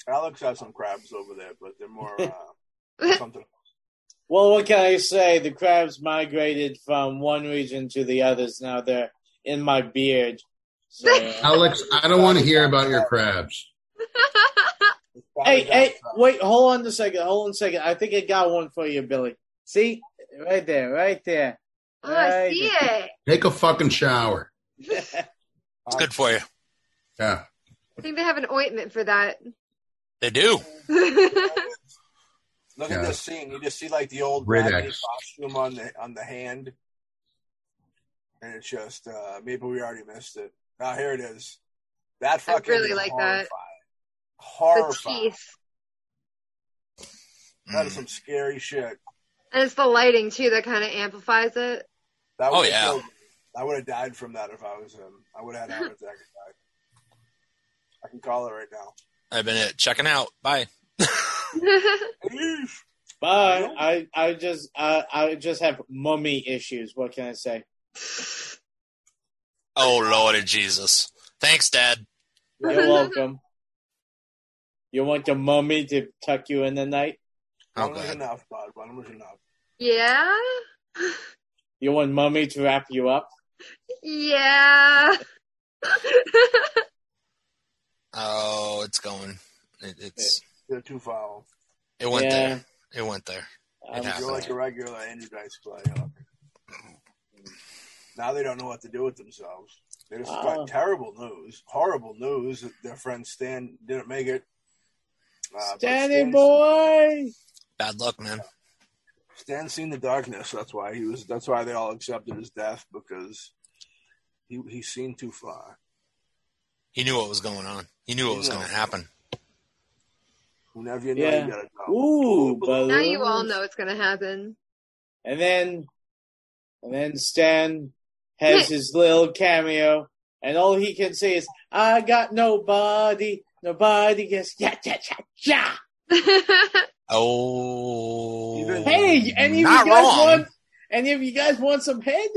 Alex has some crabs over there, but they're more uh, something. Well, what can I say? The crabs migrated from one region to the others. Now they're in my beard. So, Alex, I don't want to hear about your crabs. hey, hey, wait, hold on a second. Hold on a second. I think I got one for you, Billy. See? Right there, right there. oh, I see it. Take a fucking shower. It's good for you. Yeah. I think they have an ointment for that. They do. Look Yeah. at this scene. You just see like the old Red Bradley X. costume on the on the hand, and it's just uh, maybe we already missed it. Now here it is. That I fucking really is like that. horrifying. the Horrifying. teeth. That is some scary shit. And it's the lighting too that kind of amplifies it. That Oh, yeah. killed. I would have died from that if I was him. I would have had a heart attack. I can call it right now. I've been it. Checking out. Bye. Eesh. But I, I just, I, I just have mummy issues. What can I say? Oh Lord Jesus. Thanks, Dad. You're welcome. You want the mummy to tuck you in the night? Oh One was God. enough, bud. One was enough. yeah. You want mummy to wrap you up? Yeah. Oh, it's going. It, it's You're too foul. it went Yeah. there. It went there. Um, happened. You're like a regular Andrew Dice Clay. Now they don't know what to do with themselves. They just got terrible news, horrible news that their friend Stan didn't make it. Uh, but boy. Bad luck, man. Stan seen the darkness. That's why he was. That's why they all accepted his death because he he's seen too far. He knew what was going on. He knew what was going to happen. Whenever you know Yeah. you gotta go. Ooh, but now you all know it's gonna happen. And then, and then Stan has his little cameo, and all he can say is, "I got nobody, nobody gets yeah yeah yeah yeah." Oh, Hey, any of you guys wrong. want? Any of you guys want some head?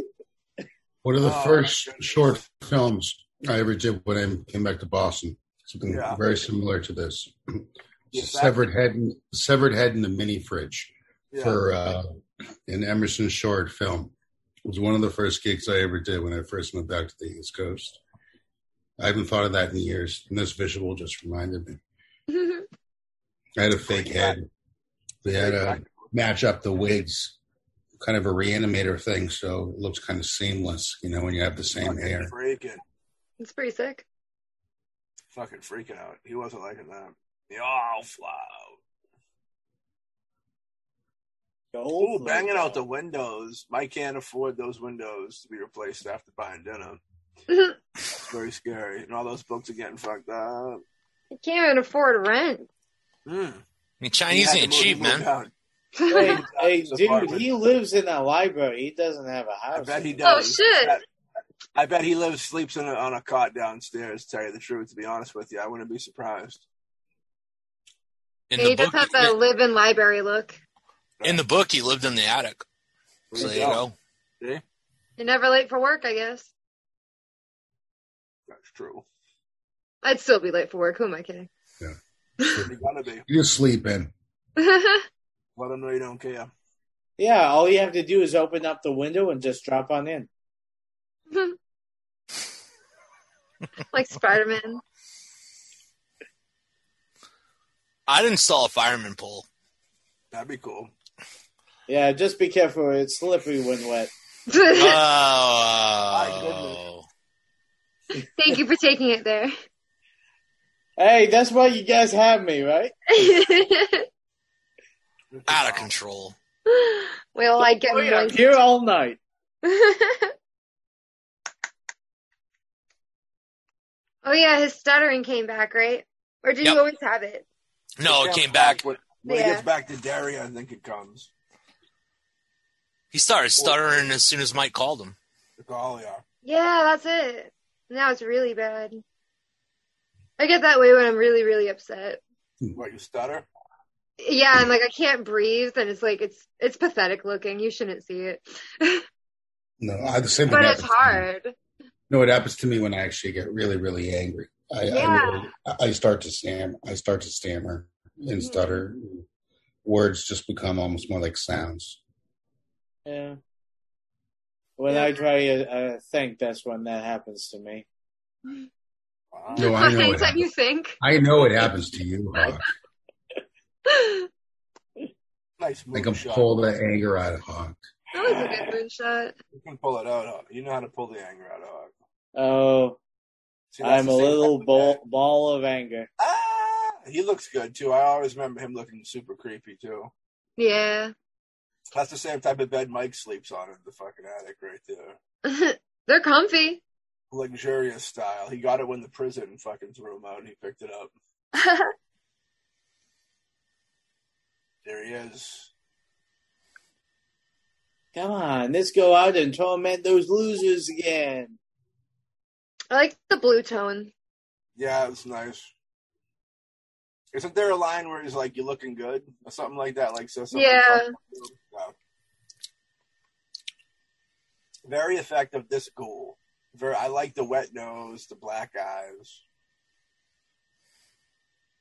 One of the Oh, first short films I ever did when I came back to Boston. Something Yeah. very similar to this. Yes, severed head, in- severed head in the mini fridge Yeah. for uh, an Emerson short film. It was one of the first gigs I ever did when I first went back to the East Coast. I haven't thought of that in years, and this visual just reminded me. I had a fake head. They had to match up the wigs, kind of a reanimator thing, so it looks kind of seamless, you know, when you have the same Fucking hair. freaking, it's pretty sick. fucking freaking out. He wasn't liking that. Y'all fly out. Ooh, banging out the windows. Mike can't afford those windows to be replaced after buying dinner. It's very scary. And all those books are getting fucked up. You can't even afford rent. Mm. I mean, Chinese ain't cheap, man. Hey, hey, dude, apartment. he lives in a library. He doesn't have a I house. I bet he does. Oh, shit. I bet, I bet he lives, sleeps in a, on a cot downstairs. To tell you the truth, to be honest with you, I wouldn't be surprised. In he the does book, have the live-in library look. in the book, he lived in the attic. So there you go. See? You're never late for work, I guess. That's true. I'd still be late for work. Who am I kidding? Yeah, You're gonna be. You just sleep in. Let them know you don't care. Yeah, all you have to do is open up the window and just drop on in. like Spider-Man. I'd install a fireman pole. That'd be cool. Yeah, just be careful. It's slippery when wet. Oh, Thank you for taking it there. Hey, that's why you guys have me, right? out of control. well, I get Oh, yeah, I'm here all night. oh yeah, his stuttering came back, right? Or did Yep. he always have it? No, it came back. When, when Yeah. he gets back to Derry, I think it comes. He started stuttering as soon as Mike called him. The call, yeah. Yeah, that's it. Now it's really bad. I get that way when I'm really, really upset. What, you stutter? Yeah, and like I can't breathe, and it's like it's it's pathetic looking. You shouldn't see it, No, I, have the same but it's happens to me. hard. No, it happens to me when I actually get really, really angry. I, Yeah. I, really, I start to stam, I start to stammer and stutter. words just become almost more like sounds. Yeah. When I try to uh, think, that's when that happens to me. Wow. No, I know it Anytime you happens. think. I know it happens to you. Hawk. Nice I can moonshot. pull the anger out of Hawk. That was a good moonshot. You can pull it out. Hawk. You know how to pull the anger out of Hawk. Oh, See, I'm a little ball, ball of anger. Ah, he looks good too. I always remember him looking super creepy too. Yeah. That's the same type of bed Mike sleeps on in the fucking attic right there. They're comfy. Luxurious style. He got it when the prison fucking threw him out and he picked it up. There he is. Come on, let's go out and torment those losers again. I like the blue tone. Yeah, it's nice. Isn't there a line where he's like, "You looking good" or something like that? Like, something. Yeah. Very effective. This ghoul. Very. I like the wet nose, the black eyes.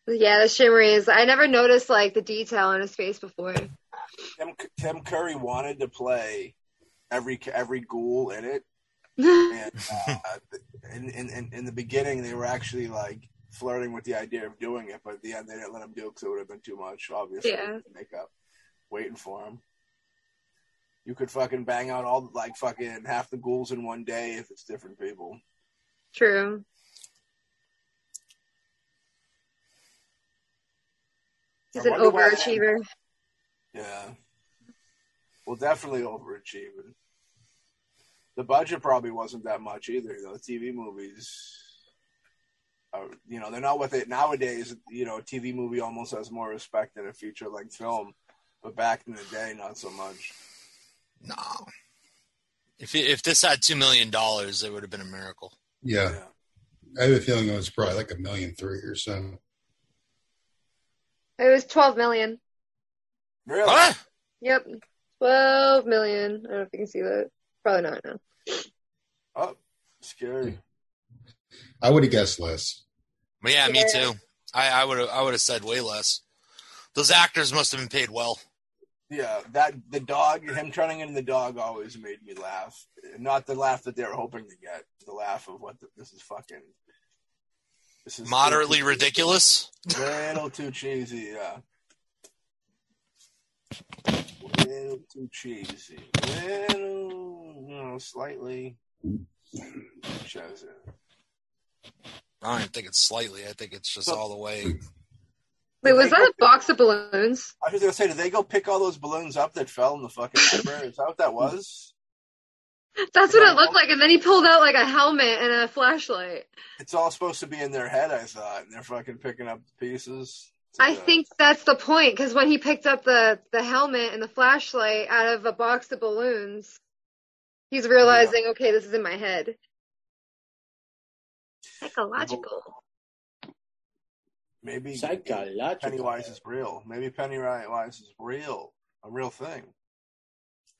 Yeah, the shimmeries. I never noticed like the detail on his face before. Tim, Tim Curry wanted to play every every ghoul in it, and uh, in in in the beginning they were actually like flirting with the idea of doing it, but at the end they didn't let him do it because it would have been too much. Obviously, Yeah. the makeup, waiting for him. You could fucking bang out all like fucking half the ghouls in one day if it's different people. True. He's an overachiever. Yeah. Well, definitely overachieving. The budget probably wasn't that much either. Know, TV movies, are, you know, they're not with it nowadays. You know, a TV movie almost has more respect than a feature length film, but back in the day, not so much. No. If it, if this had two million dollars, it would have been a miracle. Yeah, I have a feeling it was probably like a million three or so. It was twelve million. Really? Huh? Yep. Twelve million. I don't know if you can see that. Probably not now. Oh, scary. I would have guessed less. But yeah, me too. I, I would have I would have said way less. Those actors must have been paid well. Yeah, that the dog, him turning into the dog, always made me laugh. Not the laugh that they were hoping to get, the laugh of what the, this is fucking. This is Moderately ridiculous. Little too cheesy, yeah. Little too cheesy. Little, you know, slightly. Shows it. I don't even think it's slightly. I think it's just all the way. Wait, was that a box of balloons? I was gonna say, did they go pick all those balloons up that fell in the fucking library? Is that what that was? That's what it looked like. And then he pulled out like a helmet and a flashlight. It's all supposed to be in their head, I thought, and they're fucking picking up the pieces. I Yeah. think that's the point because when he picked up the the helmet and the flashlight out of a box of balloons, he's realizing, okay, this is in my head. Psychological. maybe Psychological. Pennywise is real. Maybe Pennywise is real, a real thing.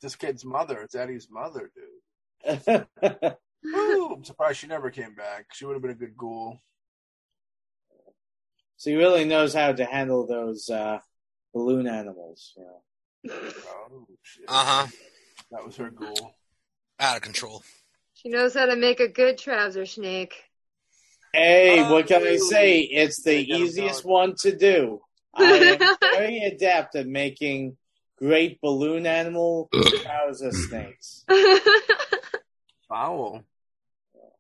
This kid's mother, it's Eddie's mother, dude. Woo, I'm surprised she never came back. She would have been a good ghoul. so he really knows how to handle those uh, balloon animals. You know. Oh shit! Uh huh. That was her ghoul. Out of control. She knows how to make a good trouser snake. Hey, Oh, what can I say? It's the They get 'em easiest done. one to do. I am very adept at making great balloon animal trouser snakes. Foul,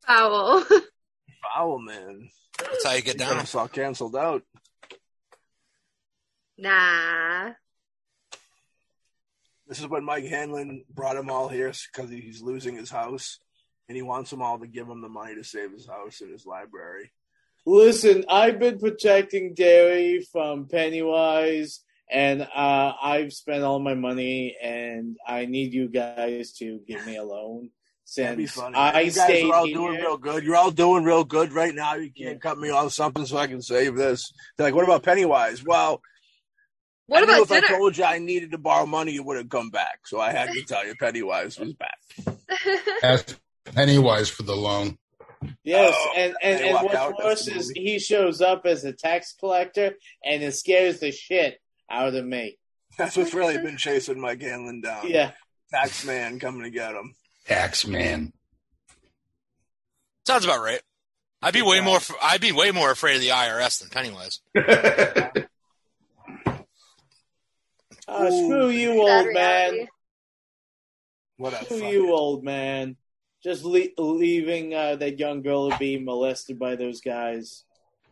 Foul. foul, man. That's how you get They got down. us all canceled out. nah. This is when Mike Hanlon brought them all here because he's losing his house, and he wants them all to give him the money to save his house and his library. Listen, I've been protecting Derry from Pennywise, and uh, I've spent all my money, and I need you guys to give me a loan. That'd be Since funny. I you guys stayed are all here, doing real good. You're all doing real good right now. You can't Yeah. cut me off something so I can save this. They're like, what about Pennywise? Well, What I about if I told you I needed to borrow money, you would have come back. So I had to tell you Pennywise was back. Ask Pennywise for the loan. Yes, Oh, and and, and what's worse is he shows up as a tax collector, and it scares the shit out of me. That's what's really been chasing Mike Hanlon down. Yeah. Tax man coming to get him. Tax man. Sounds about right. I'd be way more. I'd be way more afraid of the IRS than Pennywise. Oh, screw you, old man. What a Screw you, old man. Just le- leaving uh, that young girl to be molested by those guys.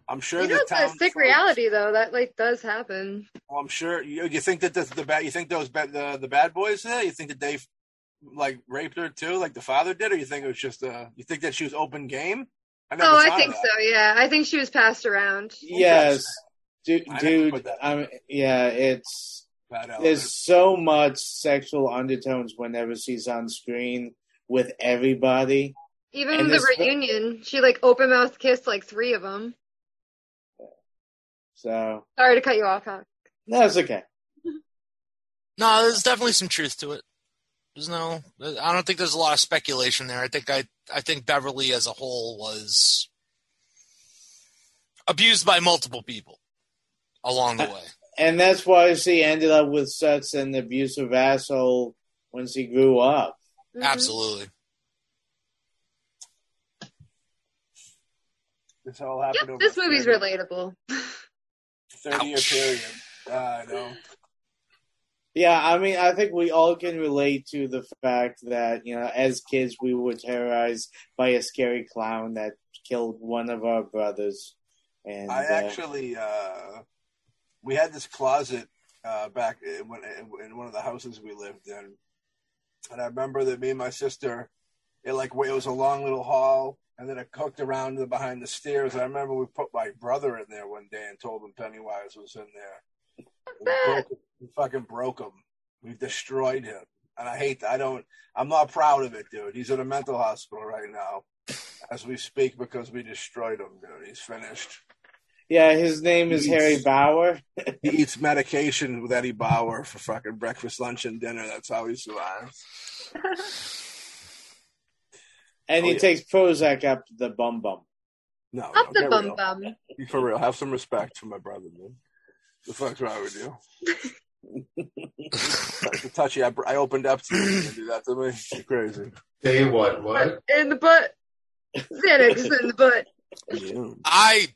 I'm sure You know, the it's a sick folks- reality though. That like does happen. Well, I'm sure you, you think that the, the bad you think those bad, the the bad boys there. You think that they like raped her too, like the father did, or you think it was just uh you think that she was open game? I never Oh, I think that. so. Yeah, I think she was passed around. Yes, Du- I dude. put I mean, yeah, it's Bad there's so much sexual undertones whenever she's on screen with everybody. Even And the this- reunion, she like open mouth kissed like three of them. So Sorry to cut you off, Hawk. that's okay. No, there's definitely some truth to it. There's no. I don't think there's a lot of speculation there. I think I. I think Beverly as a whole was abused by multiple people along the uh, way. And that's why she ended up with such an abusive asshole when she grew up. Mhm. Absolutely. This all happened Yep, over this movie's 30 relatable. Thirty year Ouch. period. Uh, I know. Yeah, I mean, I think we all can relate to the fact that, you know, as kids, we were terrorized by a scary clown that killed one of our brothers. And I uh, actually, uh, we had this closet uh, back in, in one of the houses we lived in, and I remember that me and my sister, it like it was a long little hall, and then it hooked around the behind the stairs. I remember we put my brother in there one day and told him Pennywise was in there. We, broke, we fucking broke him. We destroyed him, and I hate. That. I don't. I'm not proud of it, dude. He's in a mental hospital right now, as we speak, because we destroyed him, dude. He's finished. Yeah, his name is Harry Bauer. He eats medication with Eddie Bauer for fucking breakfast, lunch, and dinner. That's how he survives. And Oh, he yeah. takes Prozac up the bum bum. No, Up no, the bum real. bum. Be for real. Have some respect for my brother, man. The fuck's wrong with you? That's touchy. I, I opened up to you. You do that to me? You're crazy. Tell you what, what? In the butt. Xanax in the butt. I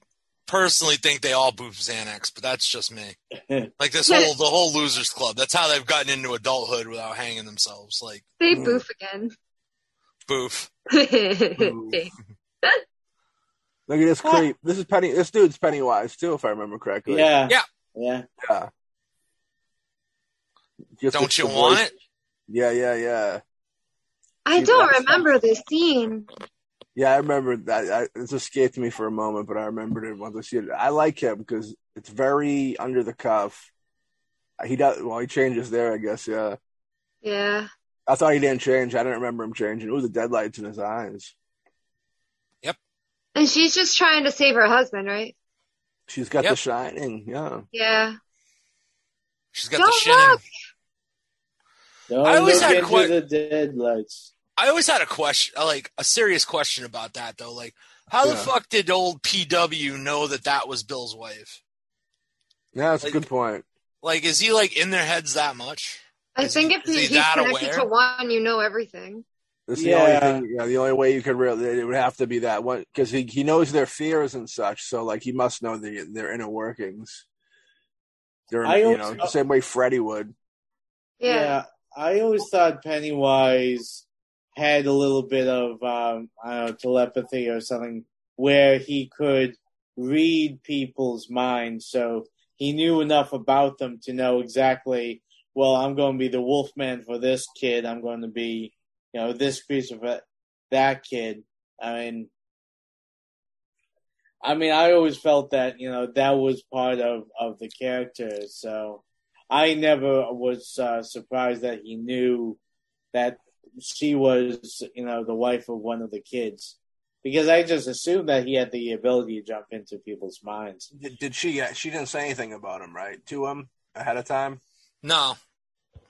personally think they all boof Xanax, but that's just me. Like this whole the whole losers club. That's how they've gotten into adulthood without hanging themselves. Like they Mm. boof again. boof. Look at this creep. This is Penny. This dude's Pennywise too, if I remember correctly. Yeah. Yeah. Yeah. Yeah. Just Don't you want voice- it? Yeah, yeah, yeah. I See, don't that's- remember this scene. Yeah, I remember that. I, it escaped me for a moment, but I remembered it once I see it. I like him because it's very under the cuff. He does well. He changes there, I guess. Yeah, Yeah. I thought he didn't change. I didn't remember him changing. It was the deadlights in his eyes. Yep. And she's just trying to save her husband, right? She's got the Yep. shining. Yeah, She's Yeah. got Don't the shining. look. Don't I always look had into que- the deadlights. I always had a question, like a serious question about that though. Like, how the fuck did old PW know that that was Bill's wife? yeah, that's Like- a good point. Like, is he like in their heads that much? I Is think he- if is he he's connected aware? to one, you know everything. That's the Yeah. only thing. Yeah, the only way you could really it would have to be that one because he he knows their fears and such. So like he must know the their inner workings. They're I you always- know the same way Freddy would. Yeah. I always thought Pennywise had a little bit of um, I don't know telepathy or something where he could read people's minds, so he knew enough about them to know exactly. Well, I'm going to be the Wolfman for this kid. I'm going to be, you know, this creature for that kid. I mean, I mean, I always felt that you know that was part of of the character. So I never was uh, surprised that he knew that she was, you know, the wife of one of the kids, because I just assumed that he had the ability to jump into people's minds. Did, did she? uh, She didn't say anything about him, right? To him ahead of time. No.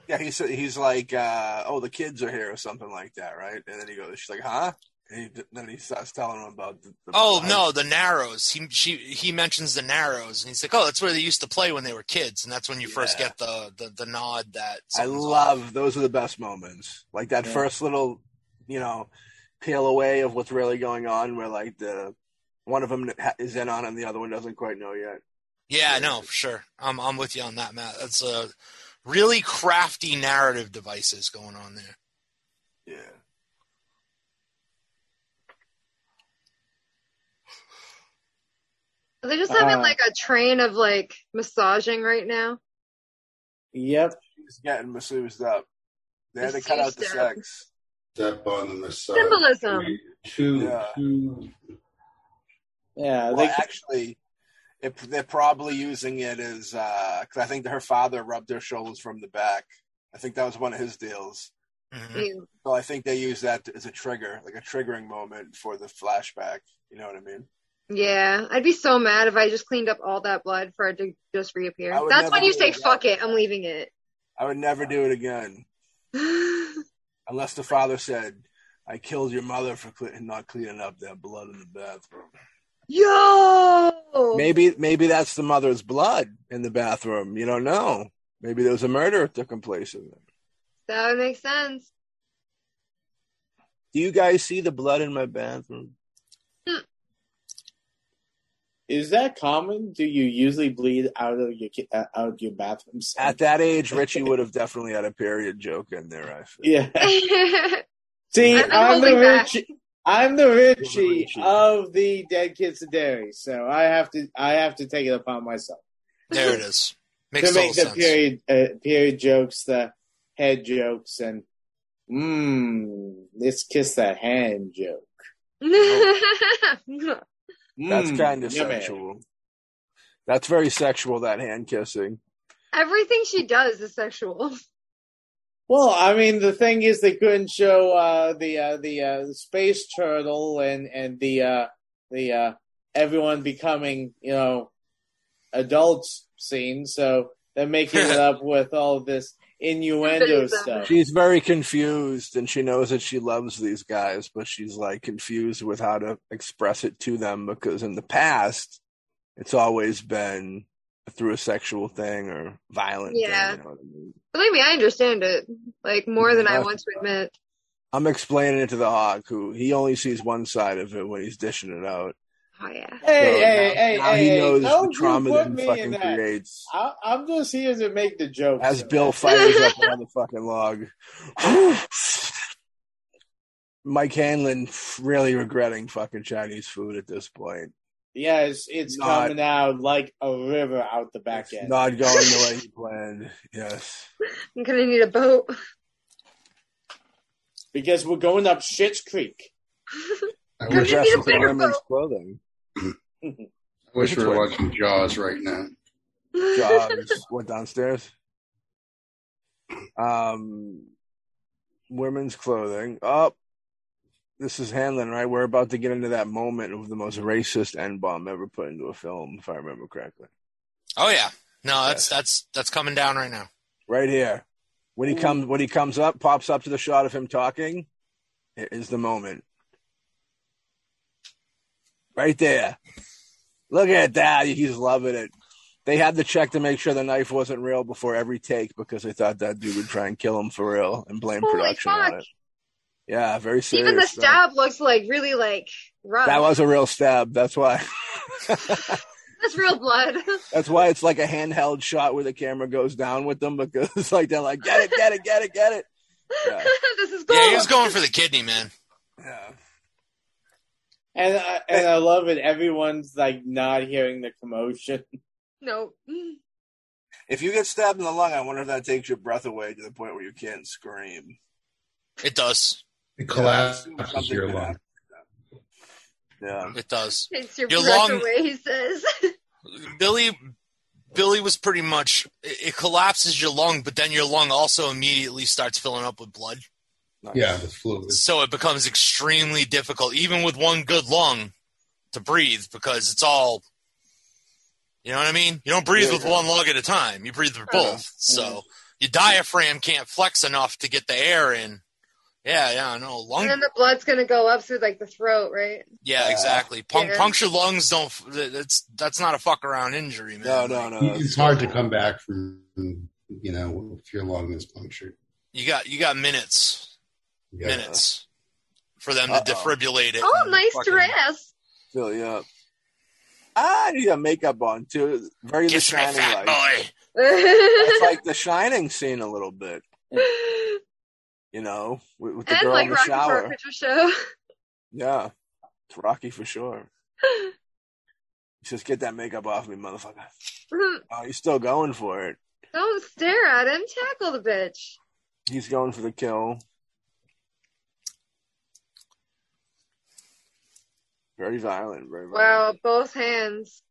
Yeah, he said he's like, uh, "Oh, the kids are here" or something like that, right? And then he goes, "She's like, huh?" He, then he starts telling him about the. the Oh no, the Narrows. He she he mentions the Narrows, and he's like, "Oh, that's where they used to play when they were kids," and that's when you first get the, the the nod that I love off. those are the best moments. Like that Yeah. first little, you know, peel away of what's really going on, where like the one of them is in on and the other one doesn't quite know yet. Yeah, no, for sure. I'm I'm with you on that, Matt. That's a really crafty narrative devices going on there. Yeah. Are they just having Uh, like a train of like massaging right now? Yep. He's getting massaged up. They had to cut out the Massaged sex. Step on the massage. Symbolism. Two, Yeah. two. Yeah. Well, they, actually, it, they're probably using it as because I think her father rubbed her shoulders from the back. I think that was one of his deals. Mhm. So I think they use that as a trigger, like a triggering moment for the flashback. You know what I mean? Yeah, I'd be so mad if I just cleaned up all that blood for it to just reappear. That's when you say, it fuck it, I'm leaving it. I would never do it again unless the father said, "I killed your mother for cle- not cleaning up that blood in the bathroom." Yo! Maybe, maybe that's the mother's blood in the bathroom. You don't know. Maybe there was a murder taking place in there. That would make sense. Do you guys see the blood in my bathroom? Is that common? Do you usually bleed out of your uh, out of your bathroom? sink? At that age, Richie would have definitely had a period joke in there. I feel. Yeah. I've See, I'm the holding back. Richie. I'm the Richie Richie. of the Dead Kids of Derry, so I have to I have to take it upon myself There it is. Makes to make the sense. period uh, period jokes, the head jokes, and mmm, let's kiss that hand joke. That's Mm, kind of yummy. sexual. That's very sexual. That hand kissing. Everything she does is sexual. Well, I mean, the thing is, they couldn't show uh, the uh, the uh, space turtle and and the uh, the uh, everyone becoming you know adults scene, so they're making it up with all this innuendo stuff. She's very confused, and she knows that she loves these guys, but she's like confused with how to express it to them because in the past, it's always been through a sexual thing or violent. Yeah. Thing, you know what I mean? Believe me, I understand it. Like more than I want to admit. I'm explaining it to the hawk, who he only sees one side of it when he's dishing it out. Oh yeah. Hey, So hey, now, hey, now hey! he knows don't the trauma you that put he me in fucking that. creates. I, I'm just here to make the joke. As Bill fires up on the fucking log. Mike Hanlon really regretting fucking Chinese food at this point. yeah, it's, it's Not- coming out like a river out the back It's end. not going the way he planned. Yes. I'm gonna need a boat. because we're going up Shit's Creek. I We're wish, dressed in women's boat. clothing. I wish we were watching Jaws right now. Jaws went downstairs. Um, women's clothing. Up. this is Hanlon, right? We're about to get into that moment of the most racist N bomb ever put into a film, if I remember correctly. Oh yeah, no, that's Yes. that's that's coming down right now. Right here. When he comes when he comes up, pops up to the shot of him talking, it is the moment. Right there. Look at that. He's loving it. They had to check to make sure the knife wasn't real before every take because they thought that dude would try and kill him for real and blame Holy production on it. Yeah, very serious. Even the stuff. stab looks like really like rough. That was a real stab. That's why. That's real blood. That's why it's like a handheld shot where the camera goes down with them because it's like they're like, get it, get it, get it, get it. Yeah. this is cool. Yeah, he was going for the kidney, man. Yeah. And I, and I love it. Everyone's like not hearing the commotion. No. If you get stabbed in the lung, I wonder if that takes your breath away to the point where you can't scream. It does. It collapses something your lung. happen. Yeah. It does. Takes your, Your breath lung- away, he says. Billy Billy was pretty much it, it collapses your lung, but then your lung also immediately starts filling up with blood. Nice. Yeah, the fluid. So it becomes extremely difficult, even with one good lung, to breathe because it's all. You know what I mean? You don't breathe Yeah, with yeah. one lung at a time. You breathe with Yeah. both. So your diaphragm can't flex enough to get the air in Yeah, yeah, no lung. And then the blood's gonna go up through like the throat, right? yeah, Yeah. exactly. Pun- Yeah. Puncture lungs don't. That's that's not a fuck around injury, man. No, no, no. It's hard to come back from, you know, if your lung is punctured. You got you got minutes, Yeah. minutes for them to Uh-oh. defibrillate it. Oh, nice fucking dress. Fill you up. I need got makeup on too. Very the shining fat like. boy. It's like the shining scene a little bit, you know, with, with the and girl like in the Rocky shower. Picture Show. Yeah, it's Rocky for sure. Just get that makeup off me, motherfucker. Oh, he's still going for it. Don't stare at him. Tackle the bitch. He's going for the kill. Very violent. Very Wow, both hands.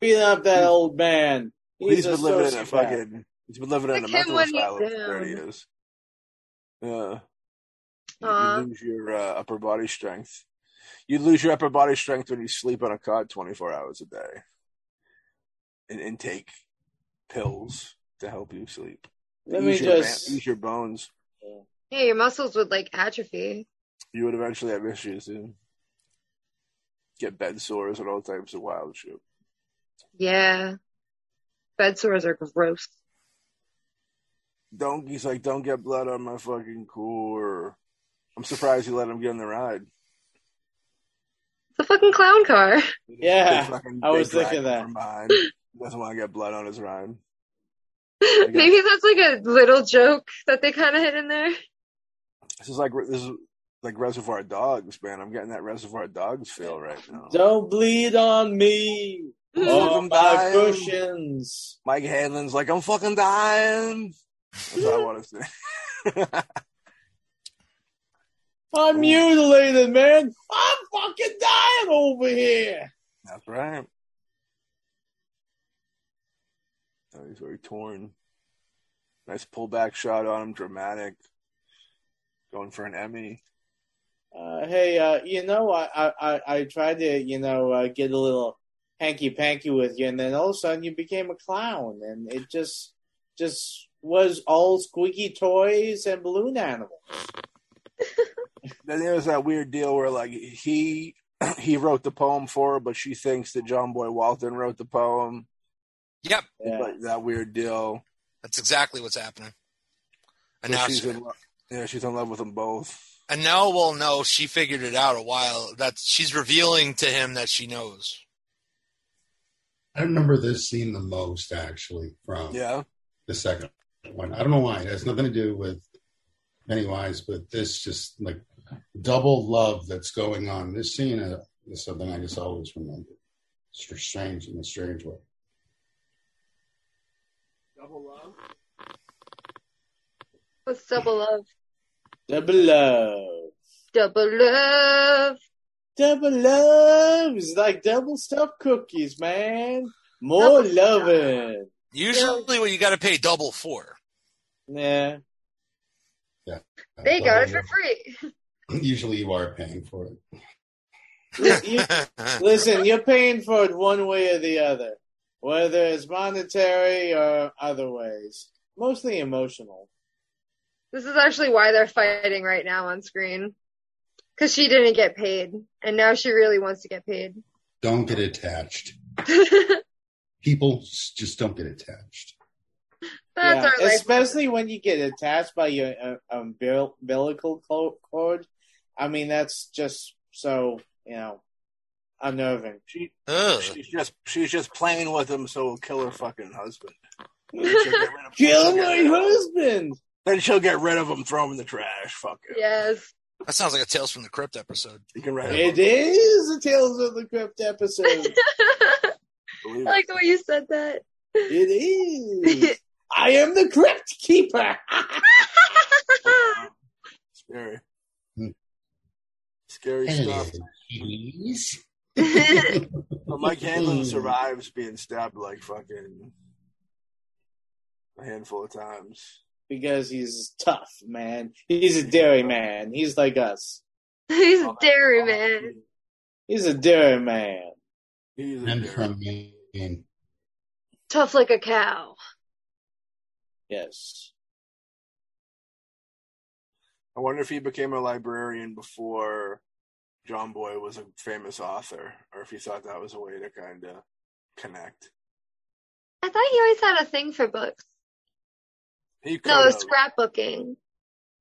Beat up that old man. he's He's, a been living in a sociopath. fucking. He's been living in a Like him mental when he's asylum for down. thirty years. Yeah. You- Aw. You lose your uh, upper body strength. You lose your upper body strength when you sleep on a cot 24 hours a day and intake pills to help you sleep. Let me use, your, just. ba- use your bones. Yeah, your muscles would like atrophy. You would eventually have issues and get bed sores and all types of wild shit. Yeah. Bed sores are gross. Don't he's like, don't get blood on my fucking core. I'm surprised you let him get in the ride. It's a fucking clown car. Yeah, fucking- I was thinking that. From. He doesn't want to get blood on his ride. Maybe that's like a little joke that they kind of hit in there. This is like this is like Reservoir Dogs, man. I'm getting that Reservoir Dogs feel right now. Don't bleed on me. Oh, my dying. cushions. Mike Hanlon's like, I'm fucking dying. That's what I want to say. I'm mutilated, man. I'm fucking dying over here. That's right. Oh, he's very torn. Nice pullback shot on him, dramatic. Going for an Emmy. Uh, hey, uh, you know, I, I, I, I tried to, you know, uh, get a little hanky panky with you, and then all of a sudden you became a clown, and it just, just was all squeaky toys and balloon animals. Then there was that weird deal where like he he wrote the poem for her, but she thinks that John Boy Walton wrote the poem. Yep, Yeah. Like that weird deal. that's exactly what's happening. And So now, she's she- in love. Yeah, she's in love with them both. And now, we'll know she figured it out a while. That she's revealing to him that she knows. I remember this scene the most actually from Yeah. the second one. I don't know why. It has nothing to do with Pennywise, but this just like double love that's going on. This scene uh, is something I just always remember. It's strange in a strange way. Double love. What's double love? Double love. Double love. Double love is like double stuffed cookies, man. More Double loving. Usually, what you got to pay double for. Yeah. They got it for free. Usually you are paying for it. You- listen, you're paying for it one way or the other, whether it's monetary or other ways. Mostly emotional. This is actually why they're fighting right now on screen. Because she didn't get paid, and now she really wants to get paid. Don't get attached. People just don't get attached. That's Yeah, our life. especially when you get attached by your uh, umbil- umbilical cord. I mean, that's just so you know unnerving. She Ugh. she's just she's just playing with him, so he'll kill her fucking husband. Then she'll get rid of- Kill my rid of him. husband. Then she'll get rid of them, throw them in the trash. Fuck it. yes. That sounds like a Tales from the Crypt episode. You can write It it. is a Tales of the Crypt episode. I like the way you said that. it is. I am the Crypt Keeper. Scary. Hmm. Scary stuff. Please. But Mike Hanlon survives being stabbed like fucking a handful of times. Because he's tough, man. He's a dairy man. He's like us. He's a dairy oh, man. He's a dairy man. He's a And dairy. from Maine. Tough like a cow. Yes. I wonder if he became a librarian before John Boy was a famous author, or if he thought that was a way to kind of connect. I thought he always had a thing for books. He No, it was scrapbooking.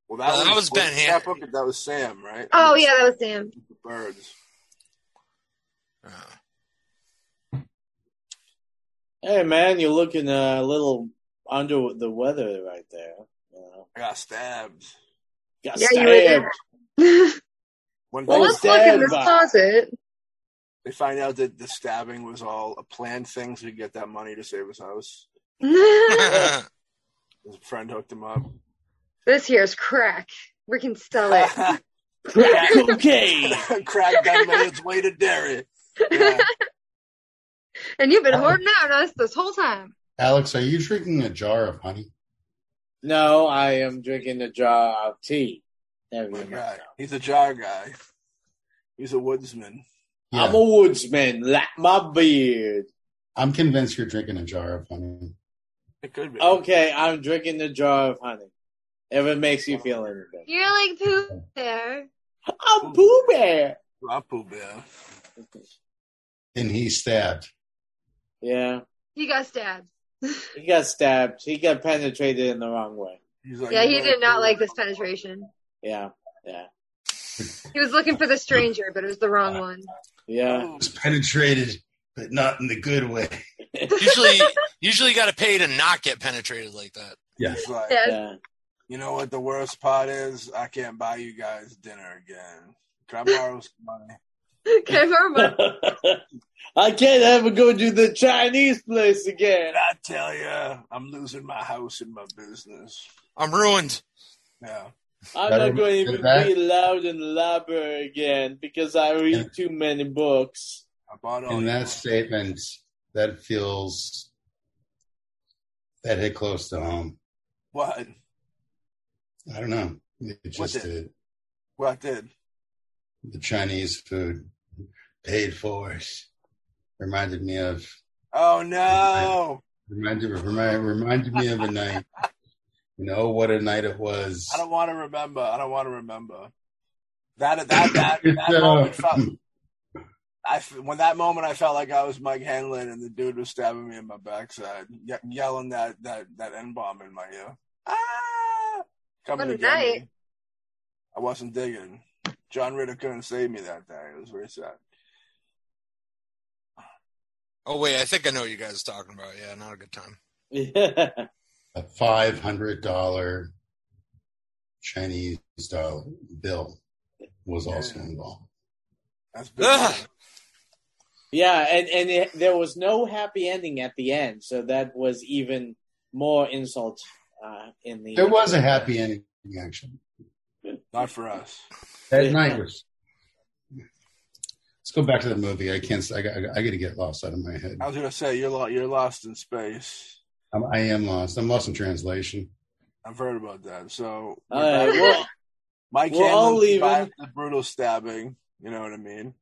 Well, No, that was Ben Hannon. Scrapbook, That was Sam, right? Oh yeah, that was Sam. Birds. Uh, Hey man, you're looking a little under the weather right there. You know, I got stabbed. got Yeah, you were stabbed. When Well, they, Let's look in this closet. they find out that the stabbing was all a planned thing so he could get that money to save his house. His friend hooked him up. this here's crack. We can sell it. Crack cocaine. Crack gun made its way to Derry. Yeah. and you've been uh, hoarding out on us this whole time. Alex, are you drinking a jar of honey? No, I am drinking a jar of tea. There My we go. He's a jar guy. He's a woodsman. Yeah. I'm a woodsman, like my beard. I'm convinced you're drinking a jar of honey. It could be. Okay, I'm drinking the jar of honey. If it makes you feel any better. You're like Pooh Bear. I'm Pooh Bear. Rapu Bear. And he stabbed. Yeah, He got stabbed. he got stabbed. He got penetrated in the wrong way. Like, Yeah, he did not like this penetration. Yeah, yeah, He was looking for the stranger, but it was the wrong one. yeah. was penetrated, but not in the good way. Usually, usually you got to pay to not get penetrated like that. Yeah. He's like, Yeah. yeah. you know what the worst part is? I can't buy you guys dinner again. Can I borrow some money? Okay, Mama. I can't ever go to the Chinese place again. I tell you, I'm losing my house and my business. I'm ruined. Yeah. I'm That- not going to even that- be allowed in the library again because I read too many books. I bought all In that statement, that feels that hit close to home. What? I don't know. It just did? did. What did? The Chinese food paid for it. Reminded me of Oh no! reminded remind, reminded me of a night. You know what a night it was. I don't want to remember. I don't want to remember. That that that that moment felt. I f- when that moment I felt like I was Mike Hanlon and the dude was stabbing me in my backside, ye- yelling that that that n bomb in my ear. Ah! Coming What a night. me. I wasn't digging. John Ritter couldn't save me that day. It was very sad. Oh wait, I think I know what you guys are talking about. Yeah, not a good time. Yeah. a five hundred dollar Chinese dollar bill was also involved. That's big. Ugh. Yeah, and and it, there was no happy ending at the end, so that was even more insult uh, in the. There was a happy ending actually. Not for us. That Yeah. night was. Let's go back to the movie. I can't. I got. I got to get lost out of my head. I was gonna say you're lo- you're lost in space. I'm, I am lost. I'm lost in translation. I've heard about that. So All right, well, Mike we're all leaving. the brutal stabbing. You know what I mean?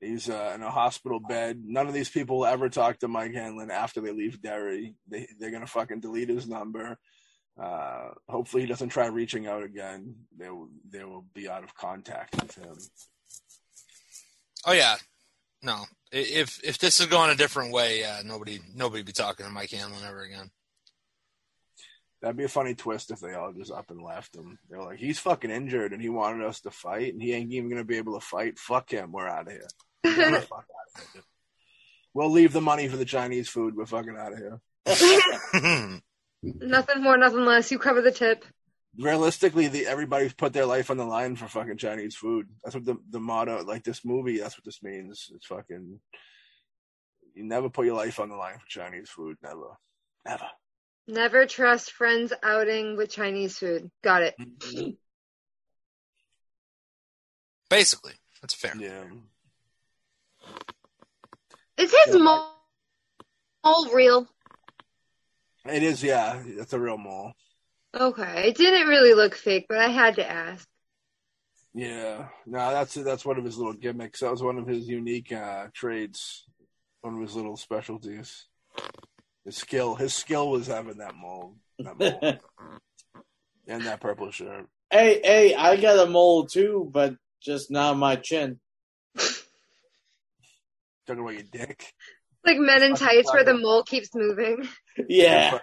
He's uh, in a hospital bed. None of these people will ever talk to Mike Hanlon after they leave Derry. They they're gonna fucking delete his number. Uh, hopefully he doesn't try reaching out again. They will they will be out of contact with him. Oh yeah, no. If if this is going a different way, yeah, nobody nobody be talking to Mike Hanlon ever again. That'd be a funny twist if they all just up and left him. They're like, he's fucking injured and he wanted us to fight and he ain't even gonna be able to fight. Fuck him. We're out of here. We're the fuck out of here. We'll leave the money for the Chinese food. We're fucking out of here. nothing more, nothing less. You cover the tip. realistically, the everybody's put their life on the line for fucking Chinese food. That's what the the motto, like this movie. That's what this means. It's fucking. You never put your life on the line for Chinese food. Never, never. Never trust friends outing with Chinese food. Got it. Basically, that's fair. Yeah, Is his mole mole real? it is. Yeah, it's a real mole. Okay, it didn't really look fake, but I had to ask. Yeah, no, that's that's one of his little gimmicks. That was one of his unique uh, traits. One of his little specialties. His skill, his skill was having that mold, that mold, and that purple shirt. Hey, hey, I got a mole too, but just not my chin. Talking about your dick. Like Men in Tights, where the mole keeps moving. Yeah.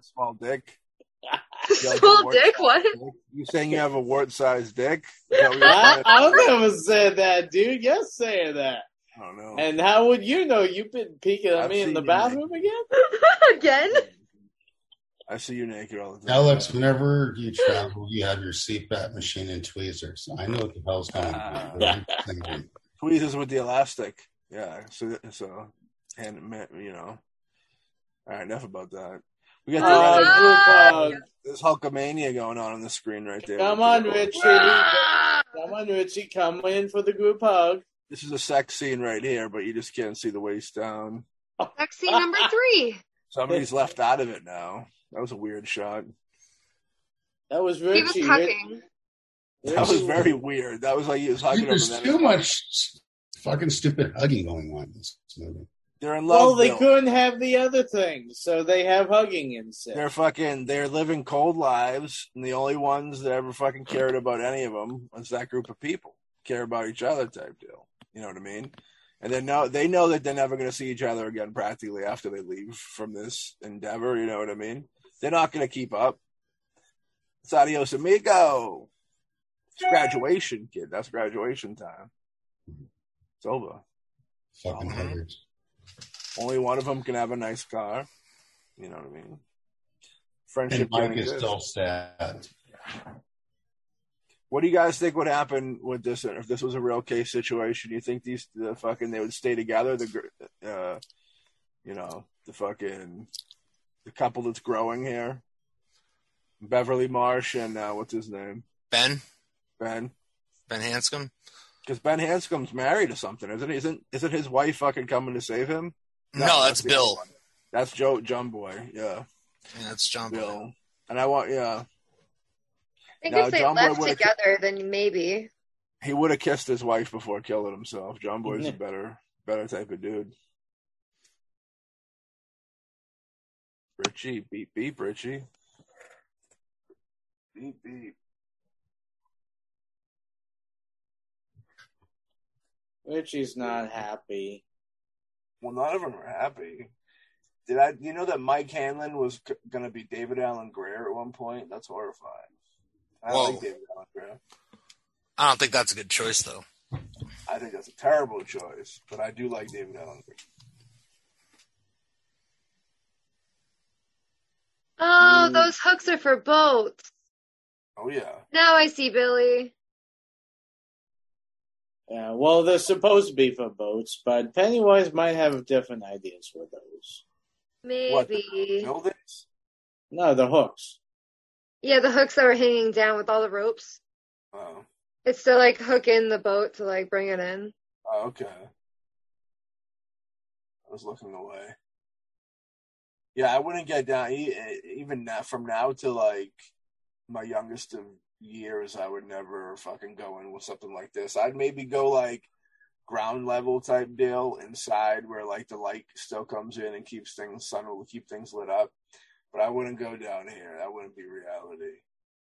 Small dick. You have a Small dick, what? dick? You saying you have a wart-sized dick? Is that what you're I, saying? I've never said that, dude. You're saying that. I don't know. And how would you know? You've been peeking at I've me in the you bathroom again? Again? I see you naked all the time. Alex, whenever you travel, you have your CPAP machine and tweezers. I know what the hell's going on. Uh, Tweezers with the elastic. Yeah. So, so, and you know. All right. Enough about that. We got the, oh, group uh, hug. there's Hulkamania going on on the screen right there. Come on, Richie. Ah! Come on, Richie. Come in for the group hug. This is a sex scene right here, but you just can't see the waist down. Sex scene number three. Somebody's left out of it now. That was a weird shot. That was really. He was Richie. tucking. That was very weird. That was like he was hugging. There's And too then much fucking stupid hugging going on in this movie. they're in love. Well, they Bill. couldn't have the other things, so they have hugging instead. They're fucking. They're living cold lives, and the only ones that ever fucking cared about any of them was that group of people. Care about each other type deal. You know what I mean? And they know they know that they're never going to see each other again practically after they leave from this endeavor. You know what I mean? They're not going to keep up. It's adios amigo. It's graduation, kid. That's graduation time. It's over. Fucking huggers. Only one of them can have a nice car. You know what I mean? Friendship And Mike is still sad. What do you guys think would happen with this if this was a real case situation? You think these the fucking they would stay together? The uh, you know the fucking the couple that's growing here, Beverly Marsh and uh, what's his name Ben, Ben. Ben Hanscom. Because Ben Hanscom's married to something, isn't he? Isn't isn't his wife fucking coming to save him? No, that's the other Bill. That's Joe John Boy. Yeah, Yeah, that's John Bill. Bill. And I want yeah. I think No, if they John left would've- together, then maybe. He would have kissed his wife before killing himself. John Boy's a better, better type of dude. Richie, beep beep, Richie. Beep beep. Richie's not happy. Well, none of them are happy. Did I? You know that Mike Hanlon was c- going to be David Alan Grier at one point? That's horrifying. I Whoa. like David Alan Grier. I don't think that's a good choice though. I think that's a terrible choice, but I do like David Alan Grier. Oh, Mm. those hooks are for boats. Oh yeah. Now I see Billy. Yeah, well, they're supposed to be for boats, but Pennywise might have different ideas for those. What, the Maybe. buildings? No, the hooks. Yeah, the hooks that were hanging down with all the ropes. Oh. It's to like hook in the boat to like bring it in. Oh, okay. I was looking away. Yeah, I wouldn't get down e- even from now to like my youngest of years. I would never fucking go in with something like this. I'd maybe go like ground level type deal inside where like the light still comes in and keeps things sun will keep things lit up. But I wouldn't go down here. That wouldn't be reality.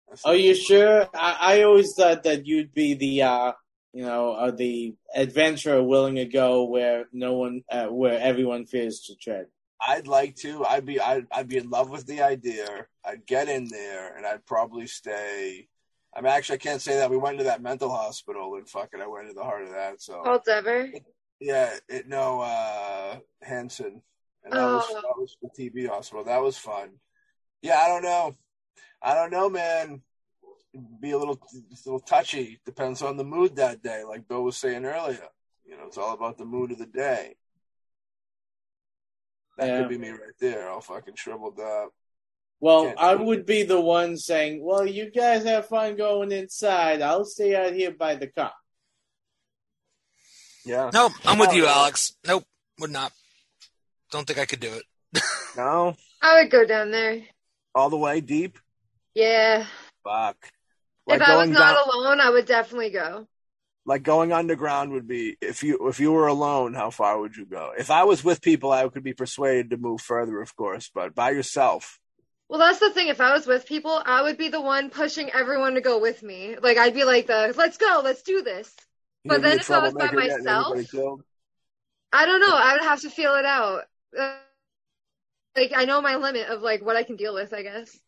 That's Are you sure? I, I always thought that you'd be the, uh, you know, uh, the adventurer willing to go where no one, uh, where everyone fears to tread. I'd like to. I'd be. I'd, I'd be in love with the idea. I'd get in there, and I'd probably stay. I mean, actually, I can't say that. We went to that mental hospital, and fucking, I went to the heart of that. So Alt ever. yeah, it, no, uh, Hanson, and that was Oh. that was the TB hospital. That was fun. Yeah, I don't know. I don't know, man. Be a little, a little touchy. Depends on the mood that day. Like Bill was saying earlier, you know, it's all about the mood of the day. That Yeah. could be me right there, all fucking shriveled up. Well, I would be the one saying, well, you guys have fun going inside. I'll stay out here by the car. Yeah. Nope, I'm with oh, you, Oh. Alex. Nope, would not. Don't think I could do it. No, I would go down there. all the way deep. Yeah. Fuck. if I was not down- alone, I would definitely go. like going underground would be if you if you were alone how far would you go if i was with people i could be persuaded to move further of course but by yourself Well, that's the thing. If I was with people, I would be the one pushing everyone to go with me. Like I'd be like the, let's go, let's do this. But You'd be then a if I was by myself- I don't know. I would have to feel it out. Uh, like I know my limit of like what I can deal with. I guess.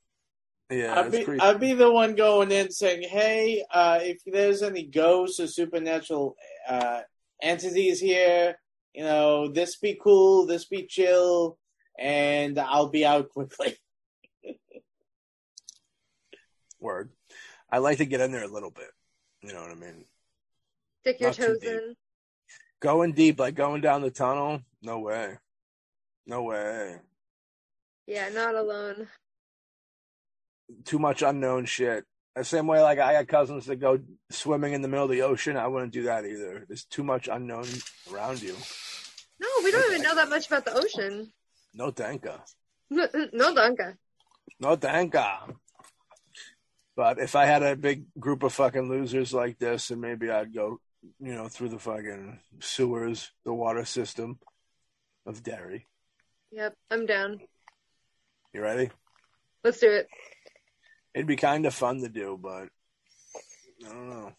Yeah, I'd be, pretty. I'd be the one going in saying, "Hey, uh, if there's any ghosts or supernatural uh, entities here, you know, this be cool, this be chill, and I'll be out quickly." Word. I like to get in there a little bit. You know what I mean? Stick your Not toes in. Going deep, like going down the tunnel. No way. No way. Yeah, not alone. Too much unknown shit. The same way, like I got cousins that go swimming in the middle of the ocean. I wouldn't do that either. There's too much unknown around you. No, we don't even know that much about the ocean. No thanka. no, danka. No thanka. But if I had a big group of fucking losers like this, and maybe I'd go, you know, through the fucking sewers, the water system of Derry. Yep, I'm down. You ready? Let's do it. It'd be kind of fun to do, but I don't know.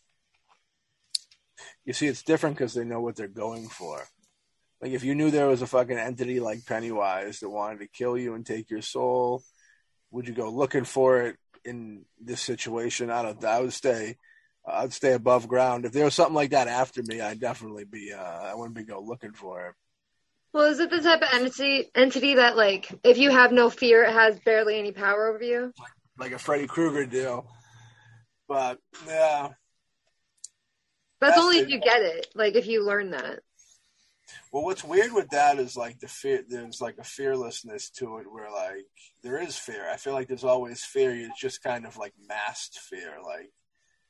You see, it's different because they know what they're going for. Like, if you knew there was a fucking entity like Pennywise that wanted to kill you and take your soul, would you go looking for it in this situation? I don't. I would stay. I'd stay above ground. If there was something like that after me, I'd definitely be. Uh, I wouldn't be go looking for it. Well, is it the type of entity entity that like if you have no fear, it has barely any power over you? like a Freddy Krueger deal. But yeah, That's That's only the- if you get it. Like if you learn that. Well, what's weird with that is like the fear. There's like a fearlessness to it, where like there is fear. I feel like there's always fear. It's just kind of like masked fear. Like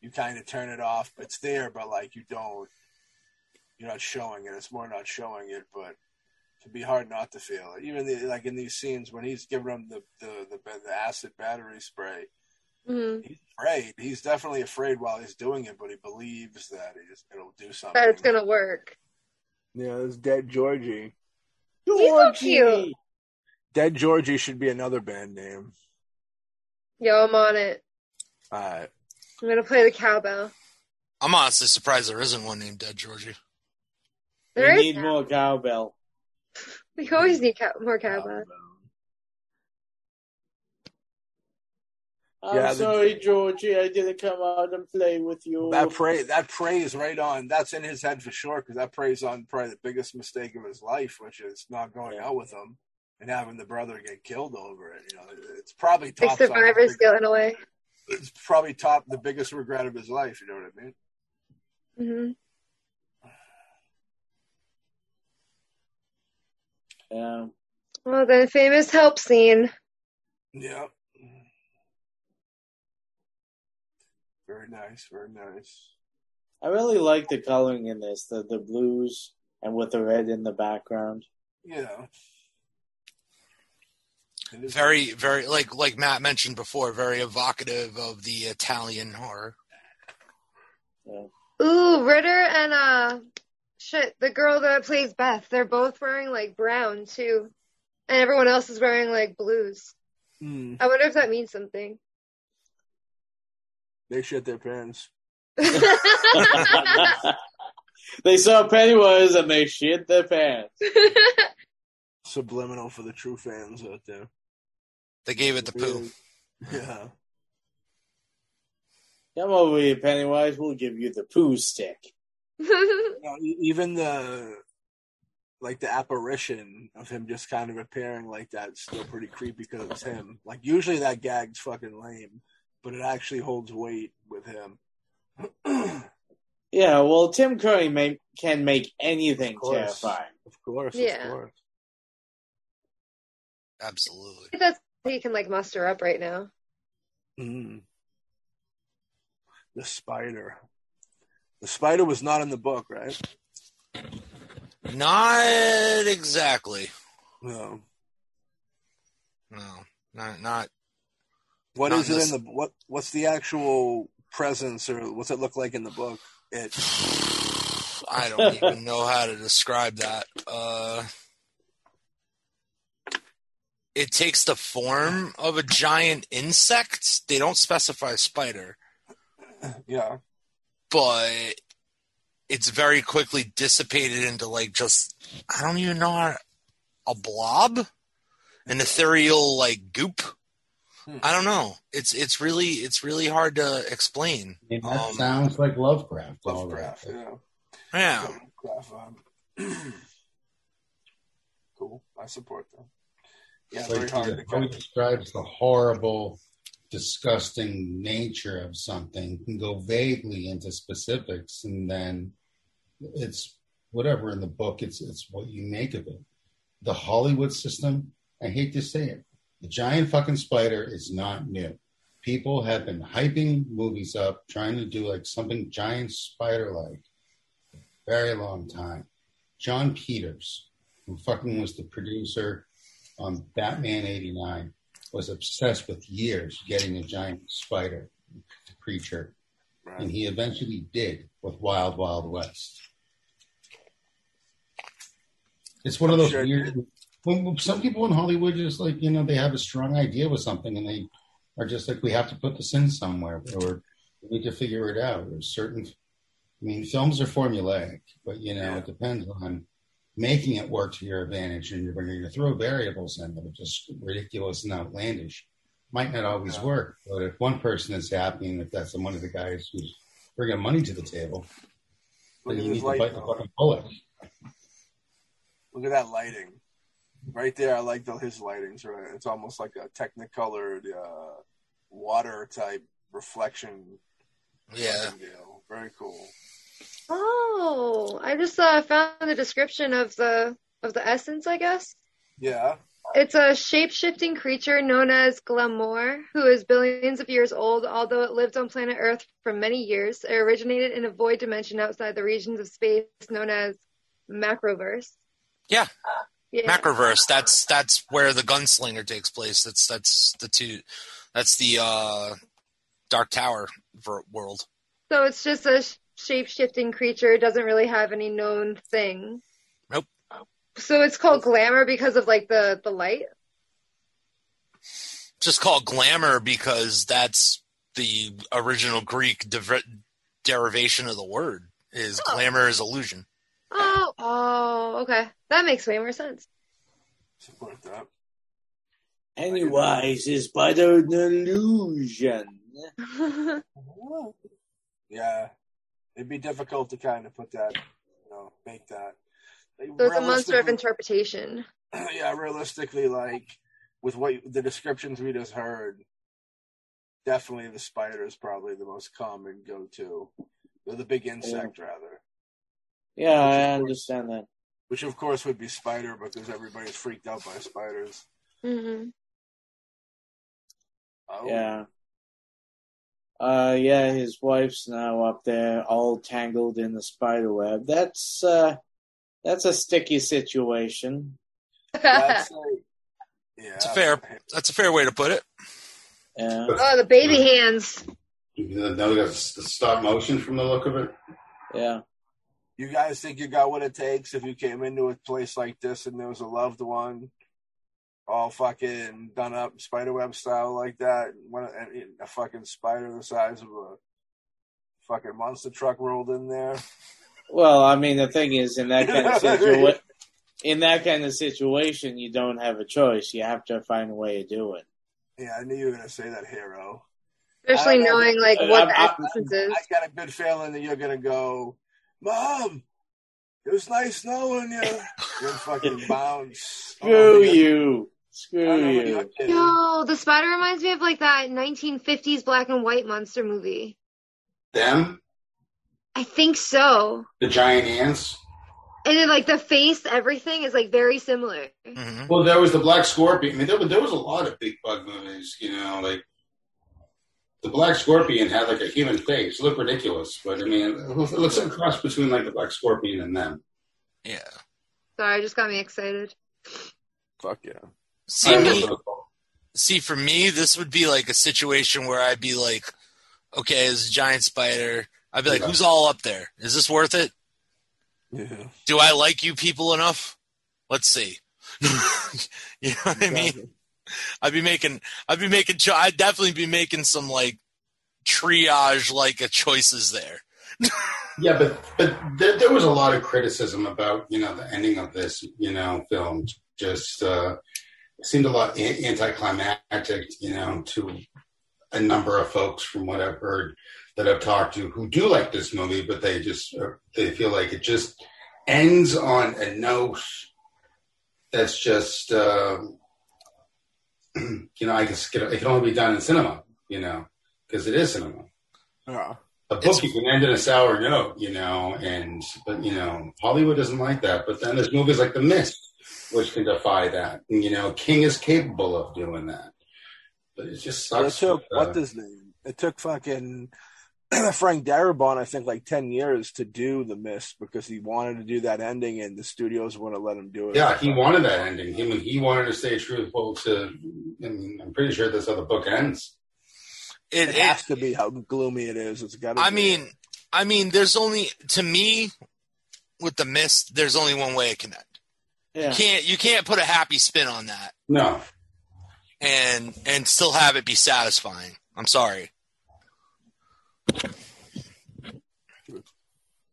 you kind of turn it off. It's there, but like you don't. You're not showing it. It's more not showing it, but it can be hard not to feel it. Even the, like in these scenes when he's giving him the the the, the acid battery spray, hmm he's afraid. He's definitely afraid while he's doing it, but he believes that he's, it'll do something. That it's gonna work. Yeah, it's dead Georgie. He's so cute. Dead Georgie should be another band name. Yo, I'm on it. All right. I'm gonna play the cowbell. I'm honestly surprised there isn't one named Dead Georgie. There we is need now. more cowbell. We always need cow- more cowbell. I'm Yeah, the- sorry, Georgie, I didn't come out and play with you. That pray that prays right on. That's in his head for sure because that prays on probably the biggest mistake of his life, which is not going out with him and having the brother get killed over it. You know, it's probably top. on survivor his big- skill in a way. It's probably top the biggest regret of his life. You know what I mean? hmm Yeah. Well, the famous help scene. Yeah. Very nice. Very nice. I really like the coloring in this, the the blues and with the red in the background. Yeah. Very, very like like Matt mentioned before, very evocative of the Italian horror. Ooh, Ritter and uh, shit, the girl that plays Beth. They're both wearing like brown too, and everyone else is wearing like blues. Hmm. I wonder if that means something. They shit their pants. they saw Pennywise and they shit their pants. Subliminal for the true fans out there. They gave it the poo. Yeah. Come over here, Pennywise. We'll give you the poo stick. No, e- even the like the apparition of him just kind of appearing like that is still pretty creepy because it's him. Like usually that gag's fucking lame, but it actually holds weight with him. Yeah, well, Tim Curry may, can make anything Of terrifying. Of course, Yeah. of course. Absolutely. That's what he can like muster up right now. Mm. The spider. The spider was not in the book, right? Not exactly. No. No, not not. What Not is it in the what? What's the actual presence, or what's it look like in the book? It. I don't even know how to describe that. Uh, it takes the form of a giant insect. They don't specify spider, Yeah. but it's very quickly dissipated into like just I don't even know how, a blob, an ethereal like goop. Hmm. I don't know. It's it's really it's really hard to explain. I mean, that Um, sounds like Lovecraft. Lovecraft. Yeah. Yeah, Lovecraft. Um, cool. I support them. Yeah, Like, very hard to how describes the horrible, disgusting nature of something can go vaguely into specifics, and then it's whatever in the book. It's it's what you make of it. The Hollywood system. I hate to say it. The giant fucking spider is not new. People have been hyping movies up, trying to do like something giant spider like very long time. Jon Peters, who fucking was the producer on Batman 89 was obsessed with years getting a giant spider creature, and he eventually did with Wild Wild West. It's one of those Sure weird. When, some people in Hollywood just like you know they have a strong idea with something and they are just like we have to put this in somewhere or we need to figure it out. There's certain. I mean, films are formulaic, but you know Yeah. it depends on making it work to your advantage and you're going to throw variables in that are just ridiculous and outlandish might not always Yeah. work but if one person is happy and if that's one of the guys who's bringing money to the table then you need to bite the fucking bullet Look at that lighting. Right there, I like the, his lightings. Right, it's almost like a technicolored uh, water type reflection. yeah. deal. Very cool. Oh, I just uh, found the description of the of the essence. I guess Yeah. it's a shape-shifting creature known as Glamour, who is billions of years old. Although it lived on planet Earth for many years, it originated in a void dimension outside the regions of space known as Macroverse. Yeah. Yeah. Macroverse. That's that's where the gunslinger takes place. That's that's the two. That's the uh, Dark Tower ver- world. So it's just a sh- shape-shifting creature. It doesn't really have any known thing. Nope. So it's called glamour because of like the the light. Just called glamour because that's the original Greek dev- derivation of the word. Is Oh. glamour is illusion. Oh, oh, okay. That makes way more sense. Support that. Anyways, is spider an illusion? Yeah. It'd be difficult to kind of put that, you know, make that. Like, so it's a monster of interpretation. yeah, realistically, like with what the descriptions we just heard, definitely the spider is probably the most common go-to. Or the big insect, rather, Yeah, I understand that. which of course would be spider because everybody's freaked out by spiders. hmm Oh, Yeah. Uh, yeah, his wife's now up there, all tangled in the spider web. That's uh, that's a sticky situation. That's like, yeah, It's a fair. That's a fair way to put it. Yeah, oh, the baby hands. now we got the stop motion from the look of it yeah. You guys think you got what it takes if you came into a place like this and there was a loved one, all fucking done up spiderweb style like that, one and a fucking spider the size of a fucking monster truck rolled in there. Well, I mean, the thing is, in that kind of situation, in that kind of situation, you don't have a choice. You have to find a way to do it. Yeah, I knew you were gonna say that, hero. Especially I don't know. knowing like I- what the I- essence is. I got a good feeling that you're gonna go, Mom. It was nice knowing you. You're fucking bounce. Screw Oh, you. Screw you. you're. Yo, the spider reminds me of like that 1950s black and white monster movie. them I think so. the giant ants And then like the face, everything is like very similar. hmm well there was the black scorpion i mean there, there was a lot of big bug movies you know like the black scorpion had like a human face it looked ridiculous but i mean it looks like a cross between like the black scorpion and them Yeah. Sorry, just got me excited. Fuck yeah. See me. See, for me, this would be like a situation where I'd be like, okay, as a giant spider, I'd be like, Yeah. who's all up there? Is this worth it? Yeah. Do I like you people enough? Let's see. you know what I mean? I'd be making, I'd be making, cho- I'd definitely be making some like triage like choices there. Yeah, but but there, there was a lot of criticism about you know the ending of this you know film. Just uh, seemed a lot an- anticlimactic, you know, to a number of folks from what I've heard that I've talked to who do like this movie, but they just uh, they feel like it just ends on a note that's just uh, you know I guess it can- it can only be done in cinema, you know, because it is cinema. Yeah. A book It's- you can end in a sour note, you know, and but you know Hollywood doesn't like that. But then there's movies like The Mist, which can defy that. And, you know, King is capable of doing that. But it just It took with, uh, what's his name? It took fucking Frank Darabont, I think, like ten years to do the mist because he wanted to do that ending, and the studios wouldn't let him do it. yeah, he wanted that ending. He he wanted to stay truthful to. I mean, I'm pretty sure that's how the book ends. It, It it, has to be how gloomy it is. It's got. To I mean, I mean, there's only to me with the mist. There's only one way it can end. Yeah. You can't you can't put a happy spin on that No, and and still have it be satisfying. I'm sorry.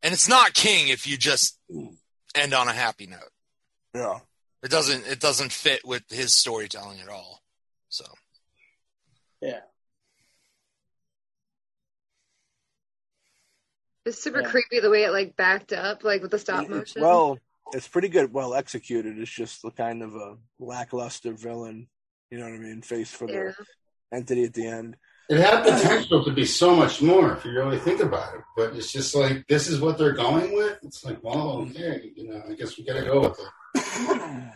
And it's not King if you just end on a happy note. yeah. It doesn't it doesn't fit with his storytelling at all. So Yeah. It's super Yeah. creepy the way it like backed up, like with the stop It's- motion. Well, it's pretty good, well executed. It's just the kind of a lackluster villain. You know what I mean? Face for yeah. the entity at the end. It had potential to be so much more if you really think about it. But it's just like this is what they're going with. It's like, well, okay, you know, I guess we got to go with it.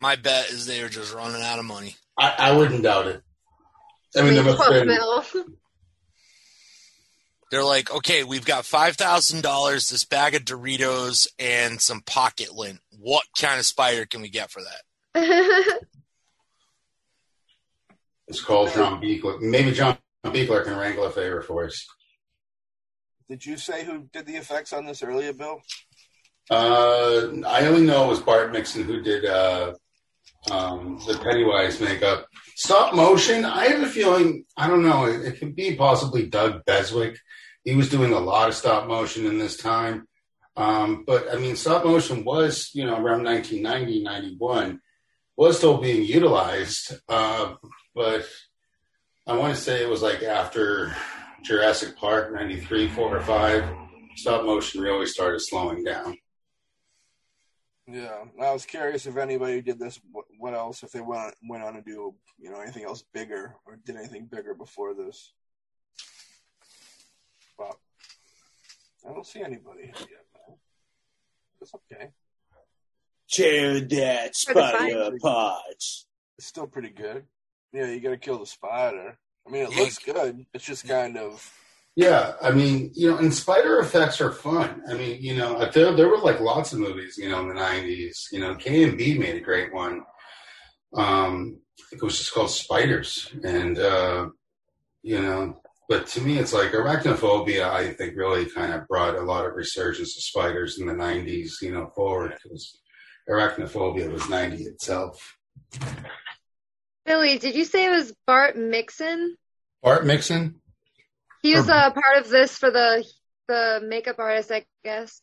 my bet is they are just running out of money. I, I wouldn't doubt it. I mean, there must have 12 been. They're like, okay, we've got five thousand dollars, this bag of Doritos, and some pocket lint. What kind of spider can we get for that? It's called John Beekler. Maybe John Beekler can wrangle a favor for us. Did you say who did the effects on this earlier, Bill? Uh, I only know it was Bart Mixon who did uh, um, the Pennywise makeup. Stop motion. I have a feeling. I don't know. It, it could be possibly Doug Beswick. He was doing a lot of stop motion in this time. Um, but I mean, stop motion was, you know, around 1990, 91, was still being utilized. Uh, but I want to say it was like after Jurassic Park, 93, 4 or 5, stop motion really started slowing down. Yeah, I was curious if anybody did this. What, what else? If they went went on to do, you know, anything else bigger or did anything bigger before this? But I don't see anybody yet. Man. It's okay. Tear that spider apart. It's still pretty good. Yeah, you got to kill the spider. I mean, it Yeah. looks good. It's just kind of Yeah, I mean, you know, and spider effects are fun. I mean, you know, there there were like lots of movies, you know, in the '90s. You know, KMB made a great one. Um, I think it was just called Spiders, and uh, you know, but to me, it's like arachnophobia. I think really kind of brought a lot of resurgence of spiders in the '90s, you know, forward because arachnophobia was '90 itself. Billy, did you say it was Bart Mixon? Bart Mixon. He was Or- a part of this for the the makeup artist, I guess.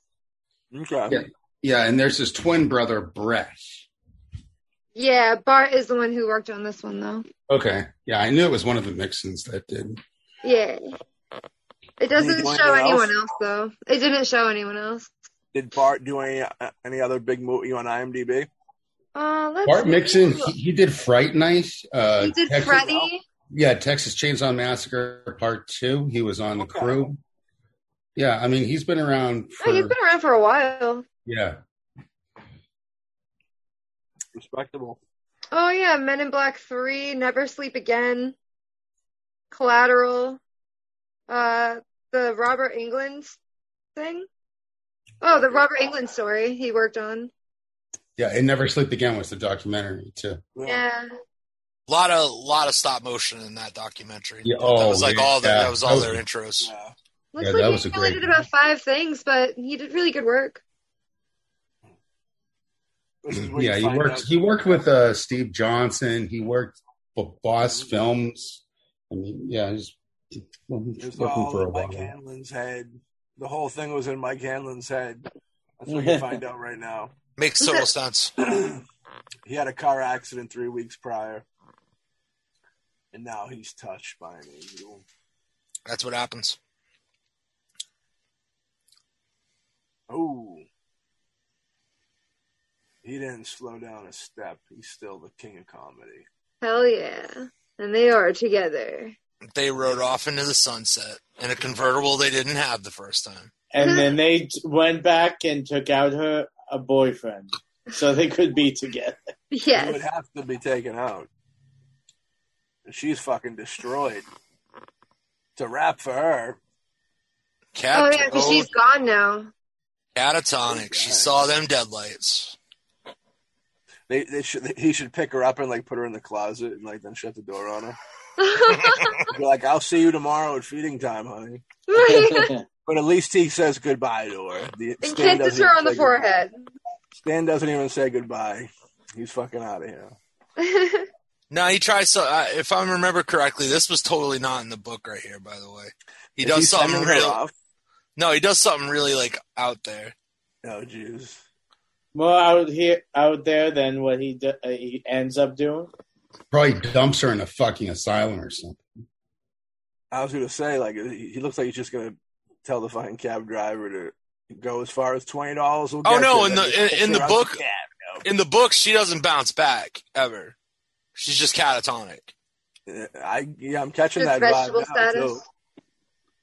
okay. Yeah. Yeah, and there's his twin brother Brett. Yeah, Bart is the one who worked on this one, though. Okay, yeah, I knew it was one of the Mixons that did. Yeah. It doesn't do show anything anyone else? else, though. It didn't show anyone else. Did Bart do any uh, any other big movie on IMDb? Uh, let's Bart see. Mixon, he, he did Fright Night. Uh, He did Texas- Freddy. Yeah, Texas Chainsaw Massacre Part Two. He was on the Okay. crew. Yeah, I mean he's been around for Oh, he's been around for a while. yeah. Respectable. Oh yeah, Men in Black Three, Never Sleep Again, Collateral, uh, the Robert Englund thing. Oh, the Robert Englund story he worked on. Yeah, and Never Sleep Again was the documentary too. Yeah, A lot of lot of stop motion in that documentary. Yeah, oh, that was like yeah, all the, yeah. that was all That their was- intros. Yeah. looks Yeah, like that he was a only great did about five things, but he did really good work. This is where yeah, he worked. out- He worked with uh, Steve Johnson. He worked for Boss Films. I mean, yeah, he's well, he's working all for a in while. Mike Hanlon's head. The whole thing was in Mike Hanlon's head. That's what you find out right now. Makes total sense. he had a car accident three weeks prior, and now he's touched by an angel. That's what happens. Oh, he didn't slow down a step. He's still the king of comedy. Hell yeah. And they are together. They rode off into the sunset in a convertible they didn't have the first time. And then they went back and took out her a boyfriend so they could be together. He would have to be taken out. She's fucking destroyed. To rap for her, Cat- Oh yeah, because she's gone now. catatonic. She saw them deadlights. they, they should he should pick her up and like put her in the closet and like then shut the door on her. Be like, I'll see you tomorrow at feeding time, honey. But at least he says goodbye to her. The, and Stan kisses her on the say goodbye. forehead. Stan doesn't even say goodbye. He's fucking out of here. No, he tries. So, uh, if I remember correctly, this was totally not in the book right here. By the way, he Is does he something sending her really. off? No, he does something really like out there. Oh, jeez. More out here, out there than what he do, uh, he ends up doing. Probably dumps her in a fucking asylum or something. I was gonna say, like, he he looks like he's just gonna tell the fucking cab driver to go as far as twenty dollars. We'll Oh, no, you. in the- in- in the her out book- cab, you know. In the book, she doesn't bounce back ever. She's just catatonic. I yeah, I'm catching Just that vibe vegetable now, too.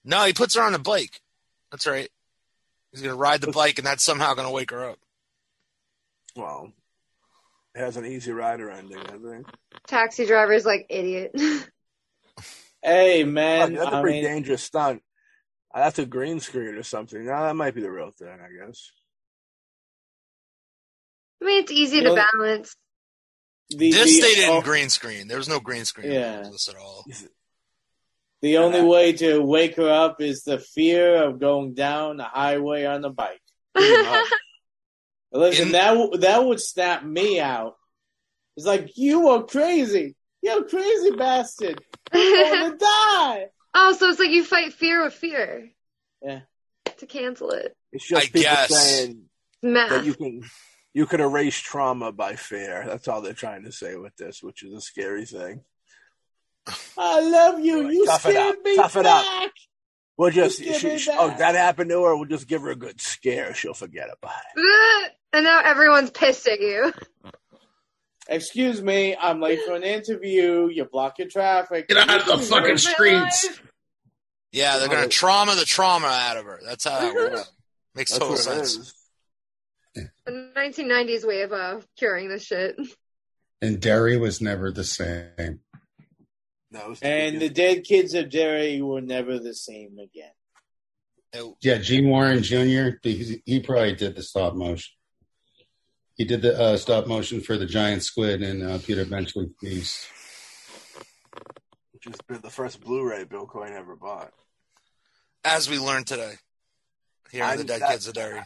No, he puts her on the bike. That's right. He's gonna ride the bike, and that's somehow gonna wake her up. Well, it has an easy rider ending, I think. Taxi driver's like idiot. Hey Fuck, man, that's a I pretty mean, dangerous stunt. That's a green screen or something. Now that might be the real thing, I guess. I mean, it's easy You to know- balance. the, This the, they didn't oh, green screen. There was no green screen Yeah. this at all. the only way to wake her up is the fear of going down the highway on the bike. Pretty much. Listen, In- that that would snap me out. It's like you are crazy. You're crazy bastard. You're gonna die. oh, so it's like you fight fear with fear. Yeah. To cancel it. It's just I people guess. saying Math. that you can you can erase trauma by fear. That's all they're trying to say with this, which is a scary thing. I love you. You Tough scared me Tough it up. We'll just Just she, she- oh that. that happened to her. We'll just give her a good scare. She'll forget about it. Ugh. and now everyone's pissed at you. Excuse me, I'm late for an interview. You block your traffic. Get out of the fucking streets. Yeah, they're gonna trauma the trauma out of her. That's how that works. Makes That's total what it sense. is. The 1990s way of uh, curing this shit. And Derry was never the same. That was the And the dead kids of Derry were never the same again. It- Yeah, Gene Warren Jr. He, he probably did the stop motion. He did the uh, stop motion for the giant squid and uh, Peter Benchley's Beast. which is the first Blu-ray Bill Coyne ever bought. as we learned today, here on I- the Dead that- Kids of Derry.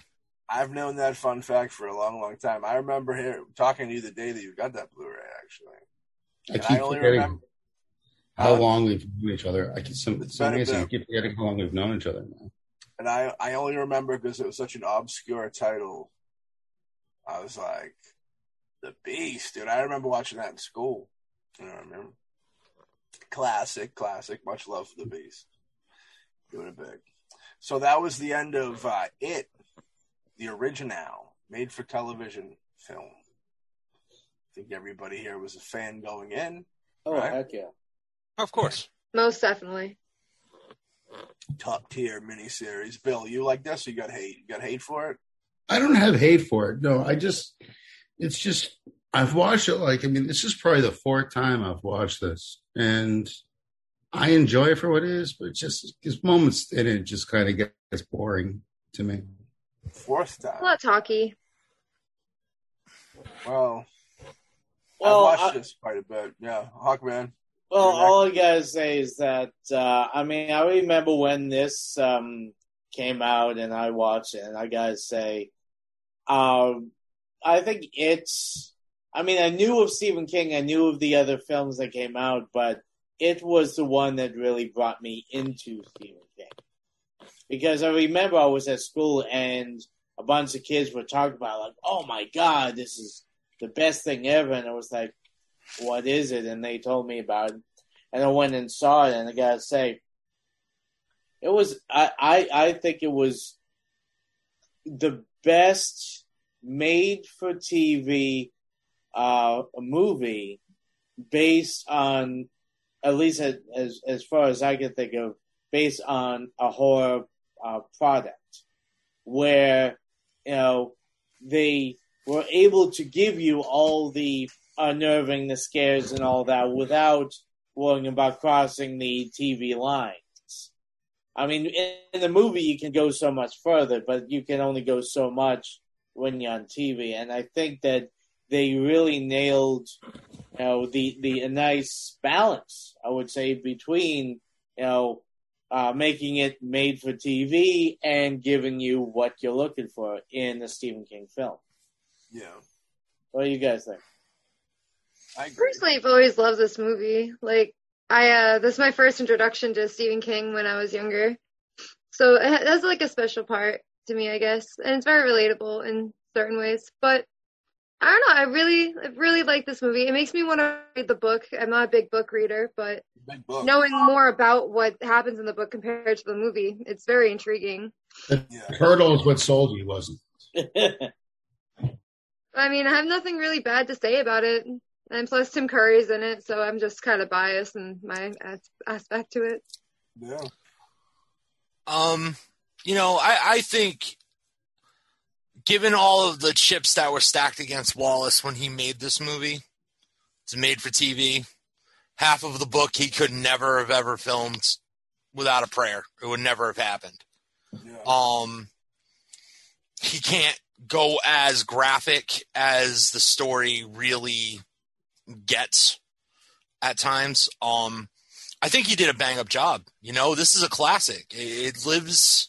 I've known that fun fact for a long, long time. I remember here talking to you the day that you got that Blu-ray. Actually, I And keep I only forgetting remember- how Huh? long we've known each other. I keep some, It's it's been a amazing. I keep forgetting how long we've known each other now. and I I only remember because it was such an obscure title. I was like, "The Beast," dude. I remember watching that in school. You know what I mean? Classic, classic. Much love for the Beast. Doing it big. So that was the end of uh, it, the original made for television film. I think everybody here was a fan going in. Oh Right. heck yeah! Of course. Most definitely. Top tier miniseries. Bill, you like this? Or you got hate? You got hate for it? I don't have hate for it. No, I just, it's just, I've watched it like, I mean, this is probably the fourth time I've watched this. And I enjoy it for what it is, but it's just, there's moments in it just kind of gets boring to me. Fourth time. A lot talky. Well, Well, I've watched I- this quite a bit. Yeah, Hawkman. Well, all I gotta say is that uh, I mean I remember when this um, came out and I watched it, and I gotta say, um, I think it's. I mean, I knew of Stephen King. I knew of the other films that came out, but it was the one that really brought me into Stephen King. Because I remember I was at school and a bunch of kids were talking about like, "Oh my god, this is the best thing ever," and I was like, "What is it?" And they told me about it, and I went and saw it, and I gotta say, it was. I I, I think it was the best made for TV uh, movie based on at least as, as far as I can think of based on a horror uh, product where you know they were able to give you all the unnerving the scares and all that without worrying about crossing the TV lines. I mean, in, in the movie you can go so much further, but you can only go so much when you're on TV. And I think that they really nailed, you know, the the a nice balance. I would say between you know uh, making it made for TV and giving you what you're looking for in a Stephen King film. Yeah. What do you guys think? I agree. Personally, I've always loved this movie. Like, I uh, this is my first introduction to Stephen King when I was younger, so it has like a special part to me, I guess, and it's very relatable in certain ways. But I don't know. I really, I really like this movie. It makes me want to read the book. I'm not a big book reader, but Big book. knowing more about what happens in the book compared to the movie, it's very intriguing. Yeah. Hurdle is what sold you, wasn't I mean, I have nothing really bad to say about it. And plus, Tim Curry's in it, so I'm just kind of biased in my as- aspect to it. Yeah. Um, you know, I, I think given all of the chips that were stacked against Wallace when he made this movie, it's made for TV. Half of the book he could never have ever filmed without a prayer. It would never have happened. Yeah. Um, he can't go as graphic as the story really gets at times. Um, I think he did a bang up job. You know, this is a classic. It, it lives,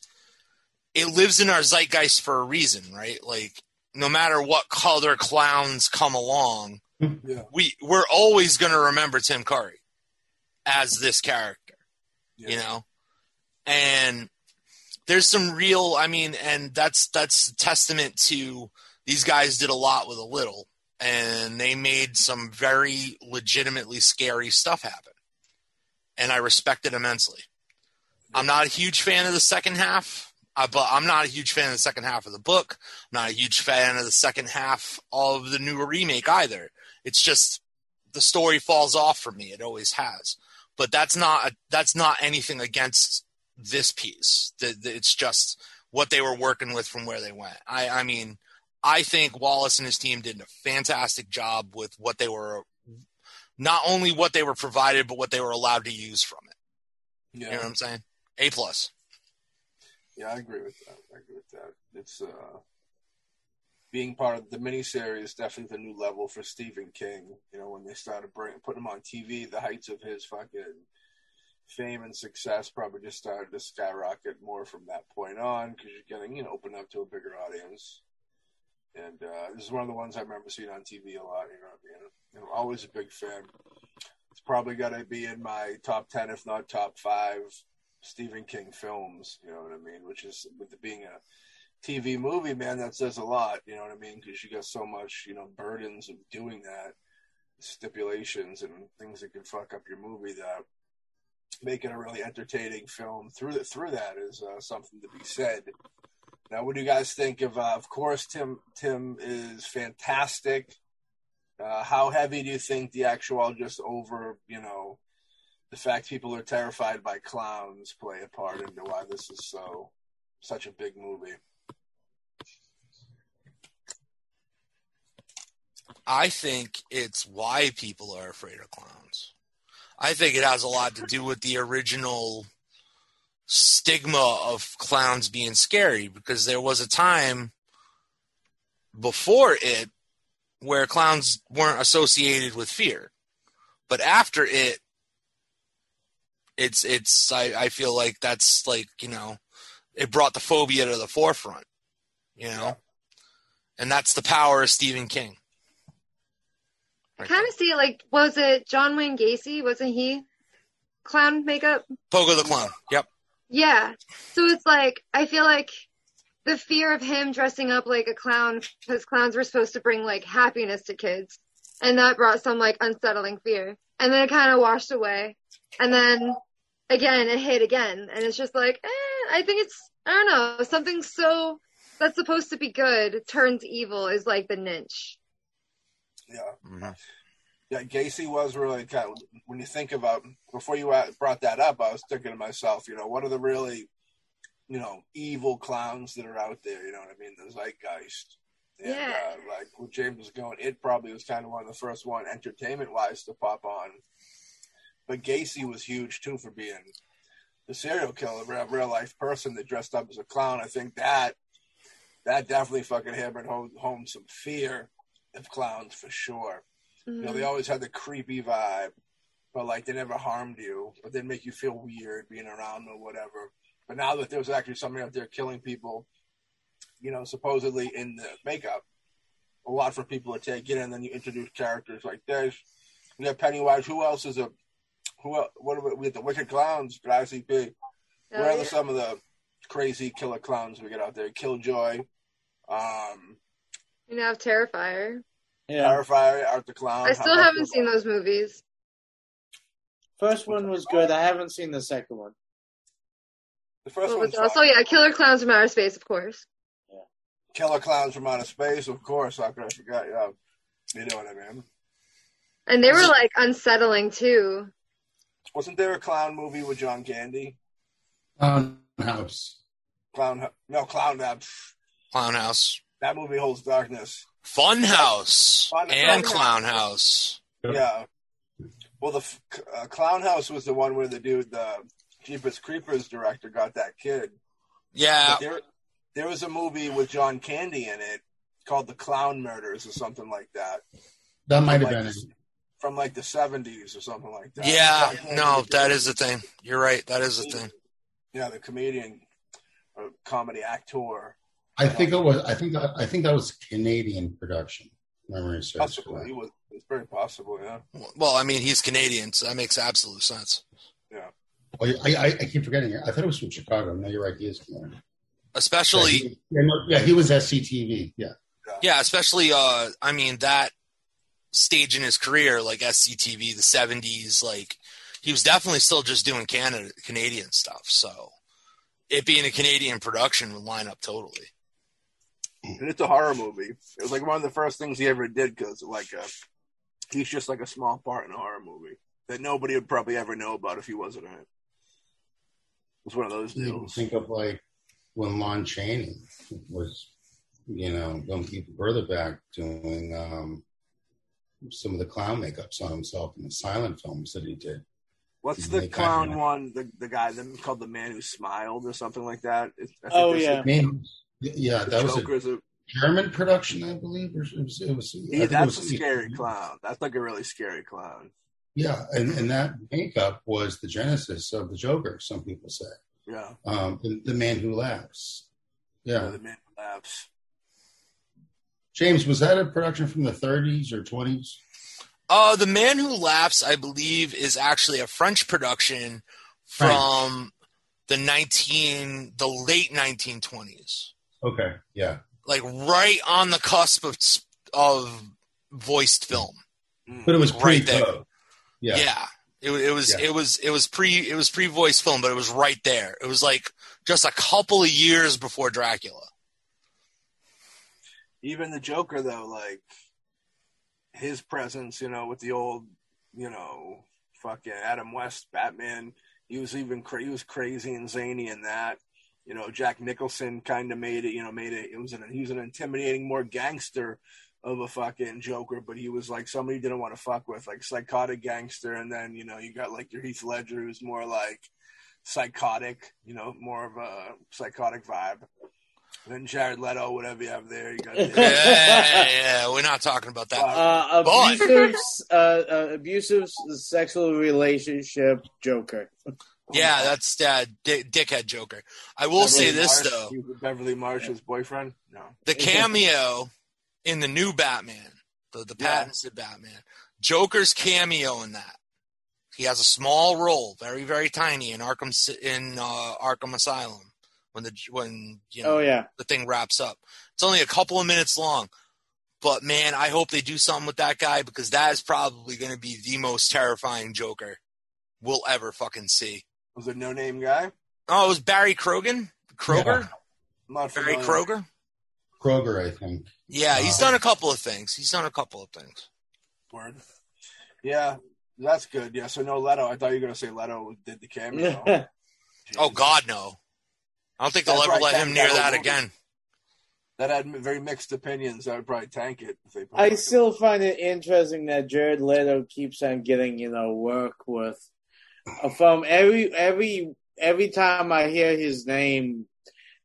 it lives in our zeitgeist for a reason, right? Like, no matter what color clowns come along, Yeah. we we're always going to remember Tim Curry as this character Yeah. you know and there's some real i mean and that's that's testament to these guys did a lot with a little and they made some very legitimately scary stuff happen. And i respect it immensely. I'm not a huge fan of the second half uh, but i'm not a huge fan of the second half of the book. I'm not a huge fan of the second half of the new remake either. It's just the story falls off for me. It always has. But that's not a, that's not anything against this piece. It's just what they were working with from where they went. I, I mean, I think Wallace and his team did a fantastic job with what they were, not only what they were provided, but what they were allowed to use from it. You know what I'm saying? A plus. Yeah, I agree with that. I agree with that. It's uh, being part of the miniseries definitely the new level for Stephen King. You know, when they started bringing putting him on TV, the heights of his fucking fame and success probably just started to skyrocket more from that point on because you're getting you know open up to a bigger audience. And uh, this is one of the ones I remember seeing on TV a lot. You know, mean, you know, always a big fan. It's probably got to be in my top ten, if not top five, Stephen King films. You know what I mean? Which is with it being a TV movie, man, that says a lot. You know what I mean? Because you got so much, you know, burdens of doing that, stipulations and things that can fuck up your movie. That making a really entertaining film through the, through that is uh, something to be said. Now, what do you guys think of? Uh, of course, Tim Tim is fantastic. Uh, how heavy do you think the actual just over, you know, the fact people are terrified by clowns play a part into why this is so such a big movie? I think it's why people are afraid of clowns. I think it has a lot to do with the original stigma of clowns being scary because there was a time before it where clowns weren't associated with fear. But after it it's it's I, I feel like that's like, you know, it brought the phobia to the forefront. You know? and that's the power of Stephen King. I kind of see it like, was it John Wayne Gacy? Wasn't he clown makeup? Pogo the Clown. Yep. Yeah. So it's like, I feel like the fear of him dressing up like a clown, because clowns were supposed to bring like happiness to kids. And that brought some like unsettling fear. And then it kind of washed away. And then again, it hit again. And it's just like, eh, I think it's, I don't know, something so that's supposed to be good turns evil is like the niche. Yeah. Mhm. Yeah, Gacy was really kind of, when you think about before you brought that up, I was thinking to myself, you know, what are the really, you know, evil clowns that are out there? You know what I mean? The Zeitgeist. And, Yeah. Uh, like what James was going, it probably was kind of one of the first one entertainment wise to pop on. But Gacy was huge too for being the serial killer, real, real life person that dressed up as a clown. I think that that definitely fucking hammered home, home some fear of clowns for sure. You know, they Mhm. always had the creepy vibe, but like they never harmed you, but they make you feel weird being around them or whatever. But now that there's actually somebody out there killing people, you know, supposedly in the makeup, a lot for people to take in, and then you introduce characters like this. We have Pennywise. Who else is a who? What are we? The Wicked Clowns, but ICP. Oh, Where are yeah. some of the crazy killer clowns we get out there? Killjoy, um, You have Terrifier. Yeah. Terrifier, Art the Clown. I still haven't you? seen those movies. First one was good. I haven't seen the second one. The first What was? Also, fine. yeah, Killer Clowns from Outer Space, of course. Yeah. Killer Clowns from Outer Space, of course. How could I forget? Yeah, you know what I mean. And they were like unsettling too. Wasn't there a clown movie with John Candy? Clown House. Clown, no, Clown. Uh, Clown House. that movie holds darkness. Fun House Fun- and Fun Clown House. Yeah. Well, the uh, Clown House was the one where the dude, the Jeepers Creepers director, got that kid. Yeah, there, there was a movie with John Candy in it called The Clown Murders or something like that. That might have Like been the- it. From like the seventies or something like that. yeah. No, that is that the thing. You're right. That is the thing. Yeah, the comedian, or comedy actor. I think it was. I think. That, I think that was Canadian production. Memory serves Possibly, it was. It's very possible. Yeah. Well, I mean, he's Canadian, so that makes absolute sense. Yeah. Oh, I, I, I keep forgetting. I thought it was from Chicago. No, you're right. He is Canadian. Yeah, Especially, he, yeah, no, yeah, he was SCTV. Yeah. yeah, especially. Uh, I mean, that stage in his career, like SCTV, the '70s, like he was definitely still just doing Canada Canadian stuff. So it being a Canadian production would line up totally. And it's a horror movie. It was like one of the first things he ever did because, like, uh, he's just like a small part in a horror movie that nobody would probably ever know about if he wasn't in it. It's one of those You deals. think of like when Lon Chaney was, you know, going even further back doing um, some of the clown makeups on himself in the silent films that he did. What's the clown one? The the guy the, called the man who smiled or something like that. It's, I think Oh, there's yeah. I The that was a a, German production, I believe. Or it was. It was I he, think it that's a was- scary clown. That's like a really scary clown. Yeah, and, and that makeup was the genesis of the Joker. Some people say, Yeah. um, the, the man who laughs. Yeah, The man who laughs. James, was that a production from the 30s or 20s? Uh, the Man Who Laughs, I believe, is actually a French production from the nineteen, the late nineteen twenties, Okay, yeah, like right on the cusp of of voiced film. But it was Right pre there. Yeah, Yeah, It, it was Yeah. it was it was pre it was pre voiced film, but it was right there. It was like just a couple of years before Dracula. even the Joker though, like his presence, you know, with the old, you know, fucking Adam West Batman, he was even cra- he was crazy and zany in that. You know, Jack Nicholson kind of made it. You know, made it. It was an he was an intimidating, more gangster of a fucking Joker, but he was like somebody you didn't want to fuck with, like psychotic gangster. And then you know you got like your Heath Ledger, who's more like psychotic. You know, more of a psychotic vibe. And then Jared Leto, whatever you have there, you got. Yeah, yeah, yeah, we're not talking about that. Uh, abusive, uh, uh, abusive sexual relationship Joker. Yeah, that's uh, di- dickhead Joker. I will say this Marsh, though: Beverly Marsh's boyfriend. No, the cameo in the new Batman, the the Yeah. patented Batman. Joker's cameo in that. He has a small role, very very tiny in Arkham in uh, Arkham Asylum when the when you know Oh yeah. the thing wraps up. It's only a couple of minutes long. But man, I hope they do something with that guy because that is probably going to be the most terrifying Joker we'll ever fucking see. Was it no name guy? Oh, it was Barry Krogan? Kroger? Yeah. I'm not Barry familiar. Kroger? Kroger, I think. Yeah, he's Uh, done a couple of things. He's done a couple of things. Word. Yeah, that's good. Yeah, so no Leto. I thought you were gonna say Leto did the cameo. I Oh God, no! I don't think they'll That's ever right, let him near that that again. That had very mixed opinions. I would probably tank it if they. Put it. still find it interesting that Jared Leto keeps on getting you know work with from every every every time I hear his name.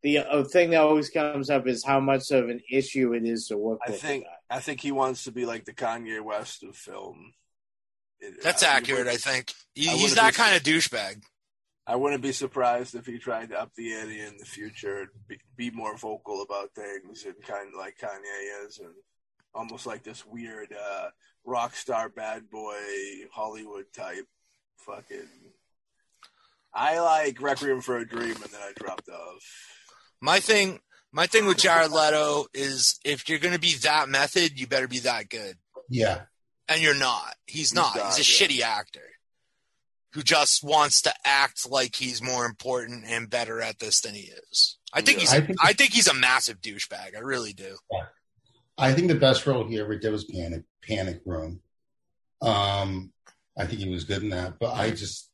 The uh, thing that always comes up is how much of an issue it is to work I with. think I think he wants to be like the Kanye West of film. It- That's I- accurate, I think. He, I he's that be- kind of douchebag. I wouldn't be surprised if he tried to up the ante in the future, and be, be more vocal about things, and kind of like Kanye is, and almost like this weird uh, rock star bad boy Hollywood type. Fucking, I like Requiem for a Dream, and then I dropped off. My thing, my thing with Jared Leto is if you're going to be that method, you better be that good. Yeah. And you're not. He's He's not. not, He's a yeah. shitty actor who just wants to act like he's more important and better at this than he is. I think Yeah. he's. I I think- think, he's a massive douchebag. I really do. I think the best role he ever did was Panic Panic Room. Um, I think he was good in that, but I just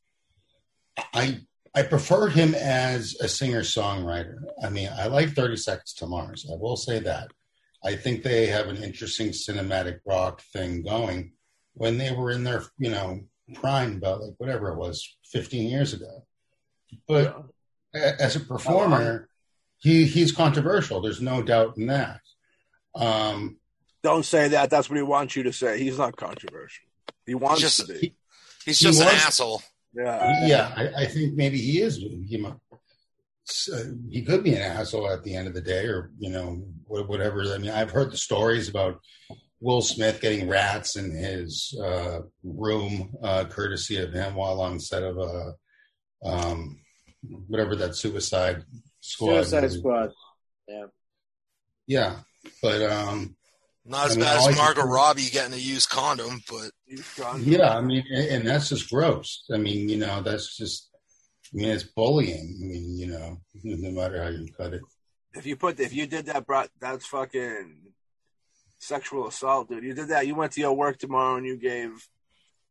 I I preferred him as a singer songwriter. I mean, I like Thirty Seconds to Mars. I will say that. I think they have an interesting cinematic rock thing going. When they were in their you know prime, about like whatever it was, fifteen years ago. But a- as a performer, he he's controversial. There's no doubt in that. Um, Don't say that. That's what he wants you to say. He's not controversial. He wants Just- to be. He's He just an was- asshole. Yeah. yeah, I, I think maybe he is. He might, uh, he could be an asshole at the end of the day, or you know, whatever. I mean, I've heard the stories about Will Smith getting rats in his uh, room, uh, courtesy of him, while on set of a um, whatever that Suicide Squad. Suicide movie. Squad. Yeah. Yeah, but um, Not as I mean, bad as can Margot think- Robbie getting a used condom, but Yeah, I mean, and, and that's just gross. I mean, you know, that's just, I mean, it's bullying. I mean, you know, no matter how you cut it. if you put if you did that, bro, that's fucking sexual assault, dude. You did that. You went to your work tomorrow and you gave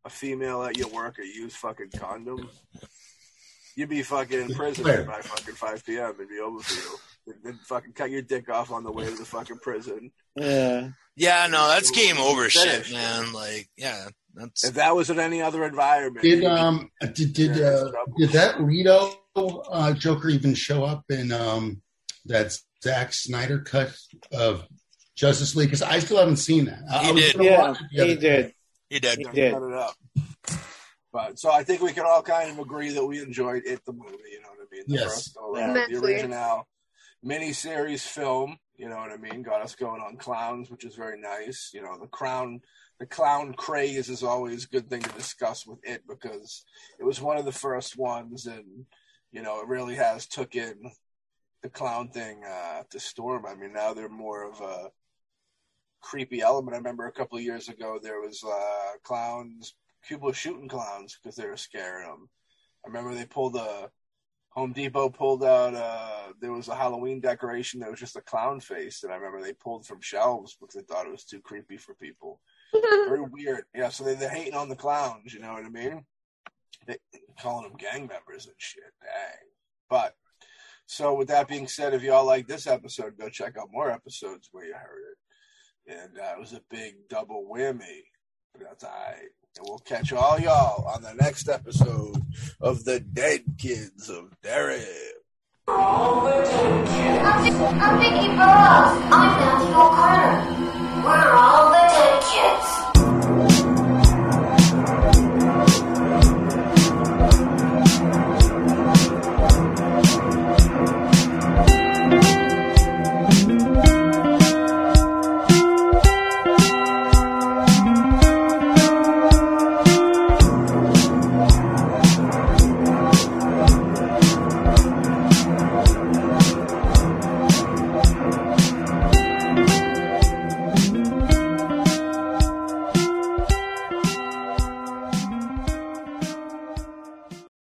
a female at your work a used fucking condom. You'd be fucking in prison Where? by fucking five p.m. It'd be over for you. Then- Then fucking cut your dick off on the way to the fucking prison. Yeah. Yeah, no, that's game over shit, man. Like, yeah, that's If that was in any other environment, Did um did did uh, did that Leto uh, Joker even show up in um that Zack Snyder cut of Justice League? Because I still haven't seen that. I, He I was did. Yeah, watch it he did. he did. He They're did. it up. But so I think we can all kind of agree that we enjoyed it, the movie. You know what I mean? The Yes. first go around, the original miniseries film. You know what I mean? Got us going on clowns, which is very nice. You know, the crown, the clown craze is always a good thing to discuss with it because it was one of the first ones, and you know, it really has took in the clown thing uh, to storm. I mean, now they're more of a creepy element. I remember a couple of years ago there was uh, clowns, people shooting clowns because they were scaring them. I remember they pulled a Home Depot pulled out. Uh, there was a Halloween decoration that was just a clown face, and I remember they pulled from shelves because they thought it was too creepy for people. Very weird. Yeah, so they, they're hating on the clowns. You know what I mean? They calling them gang members and shit. Dang. But so with that being said, if y'all like this episode, go check out more episodes where you heard it. And uh, it was a big double whammy. But that's all right. And we'll catch all y'all on the next episode of The Dead Kids of Derry. All the dead kids. I'm, I'm Vicky Burrows. I'm Nathaniel Carter. We're all the dead kids.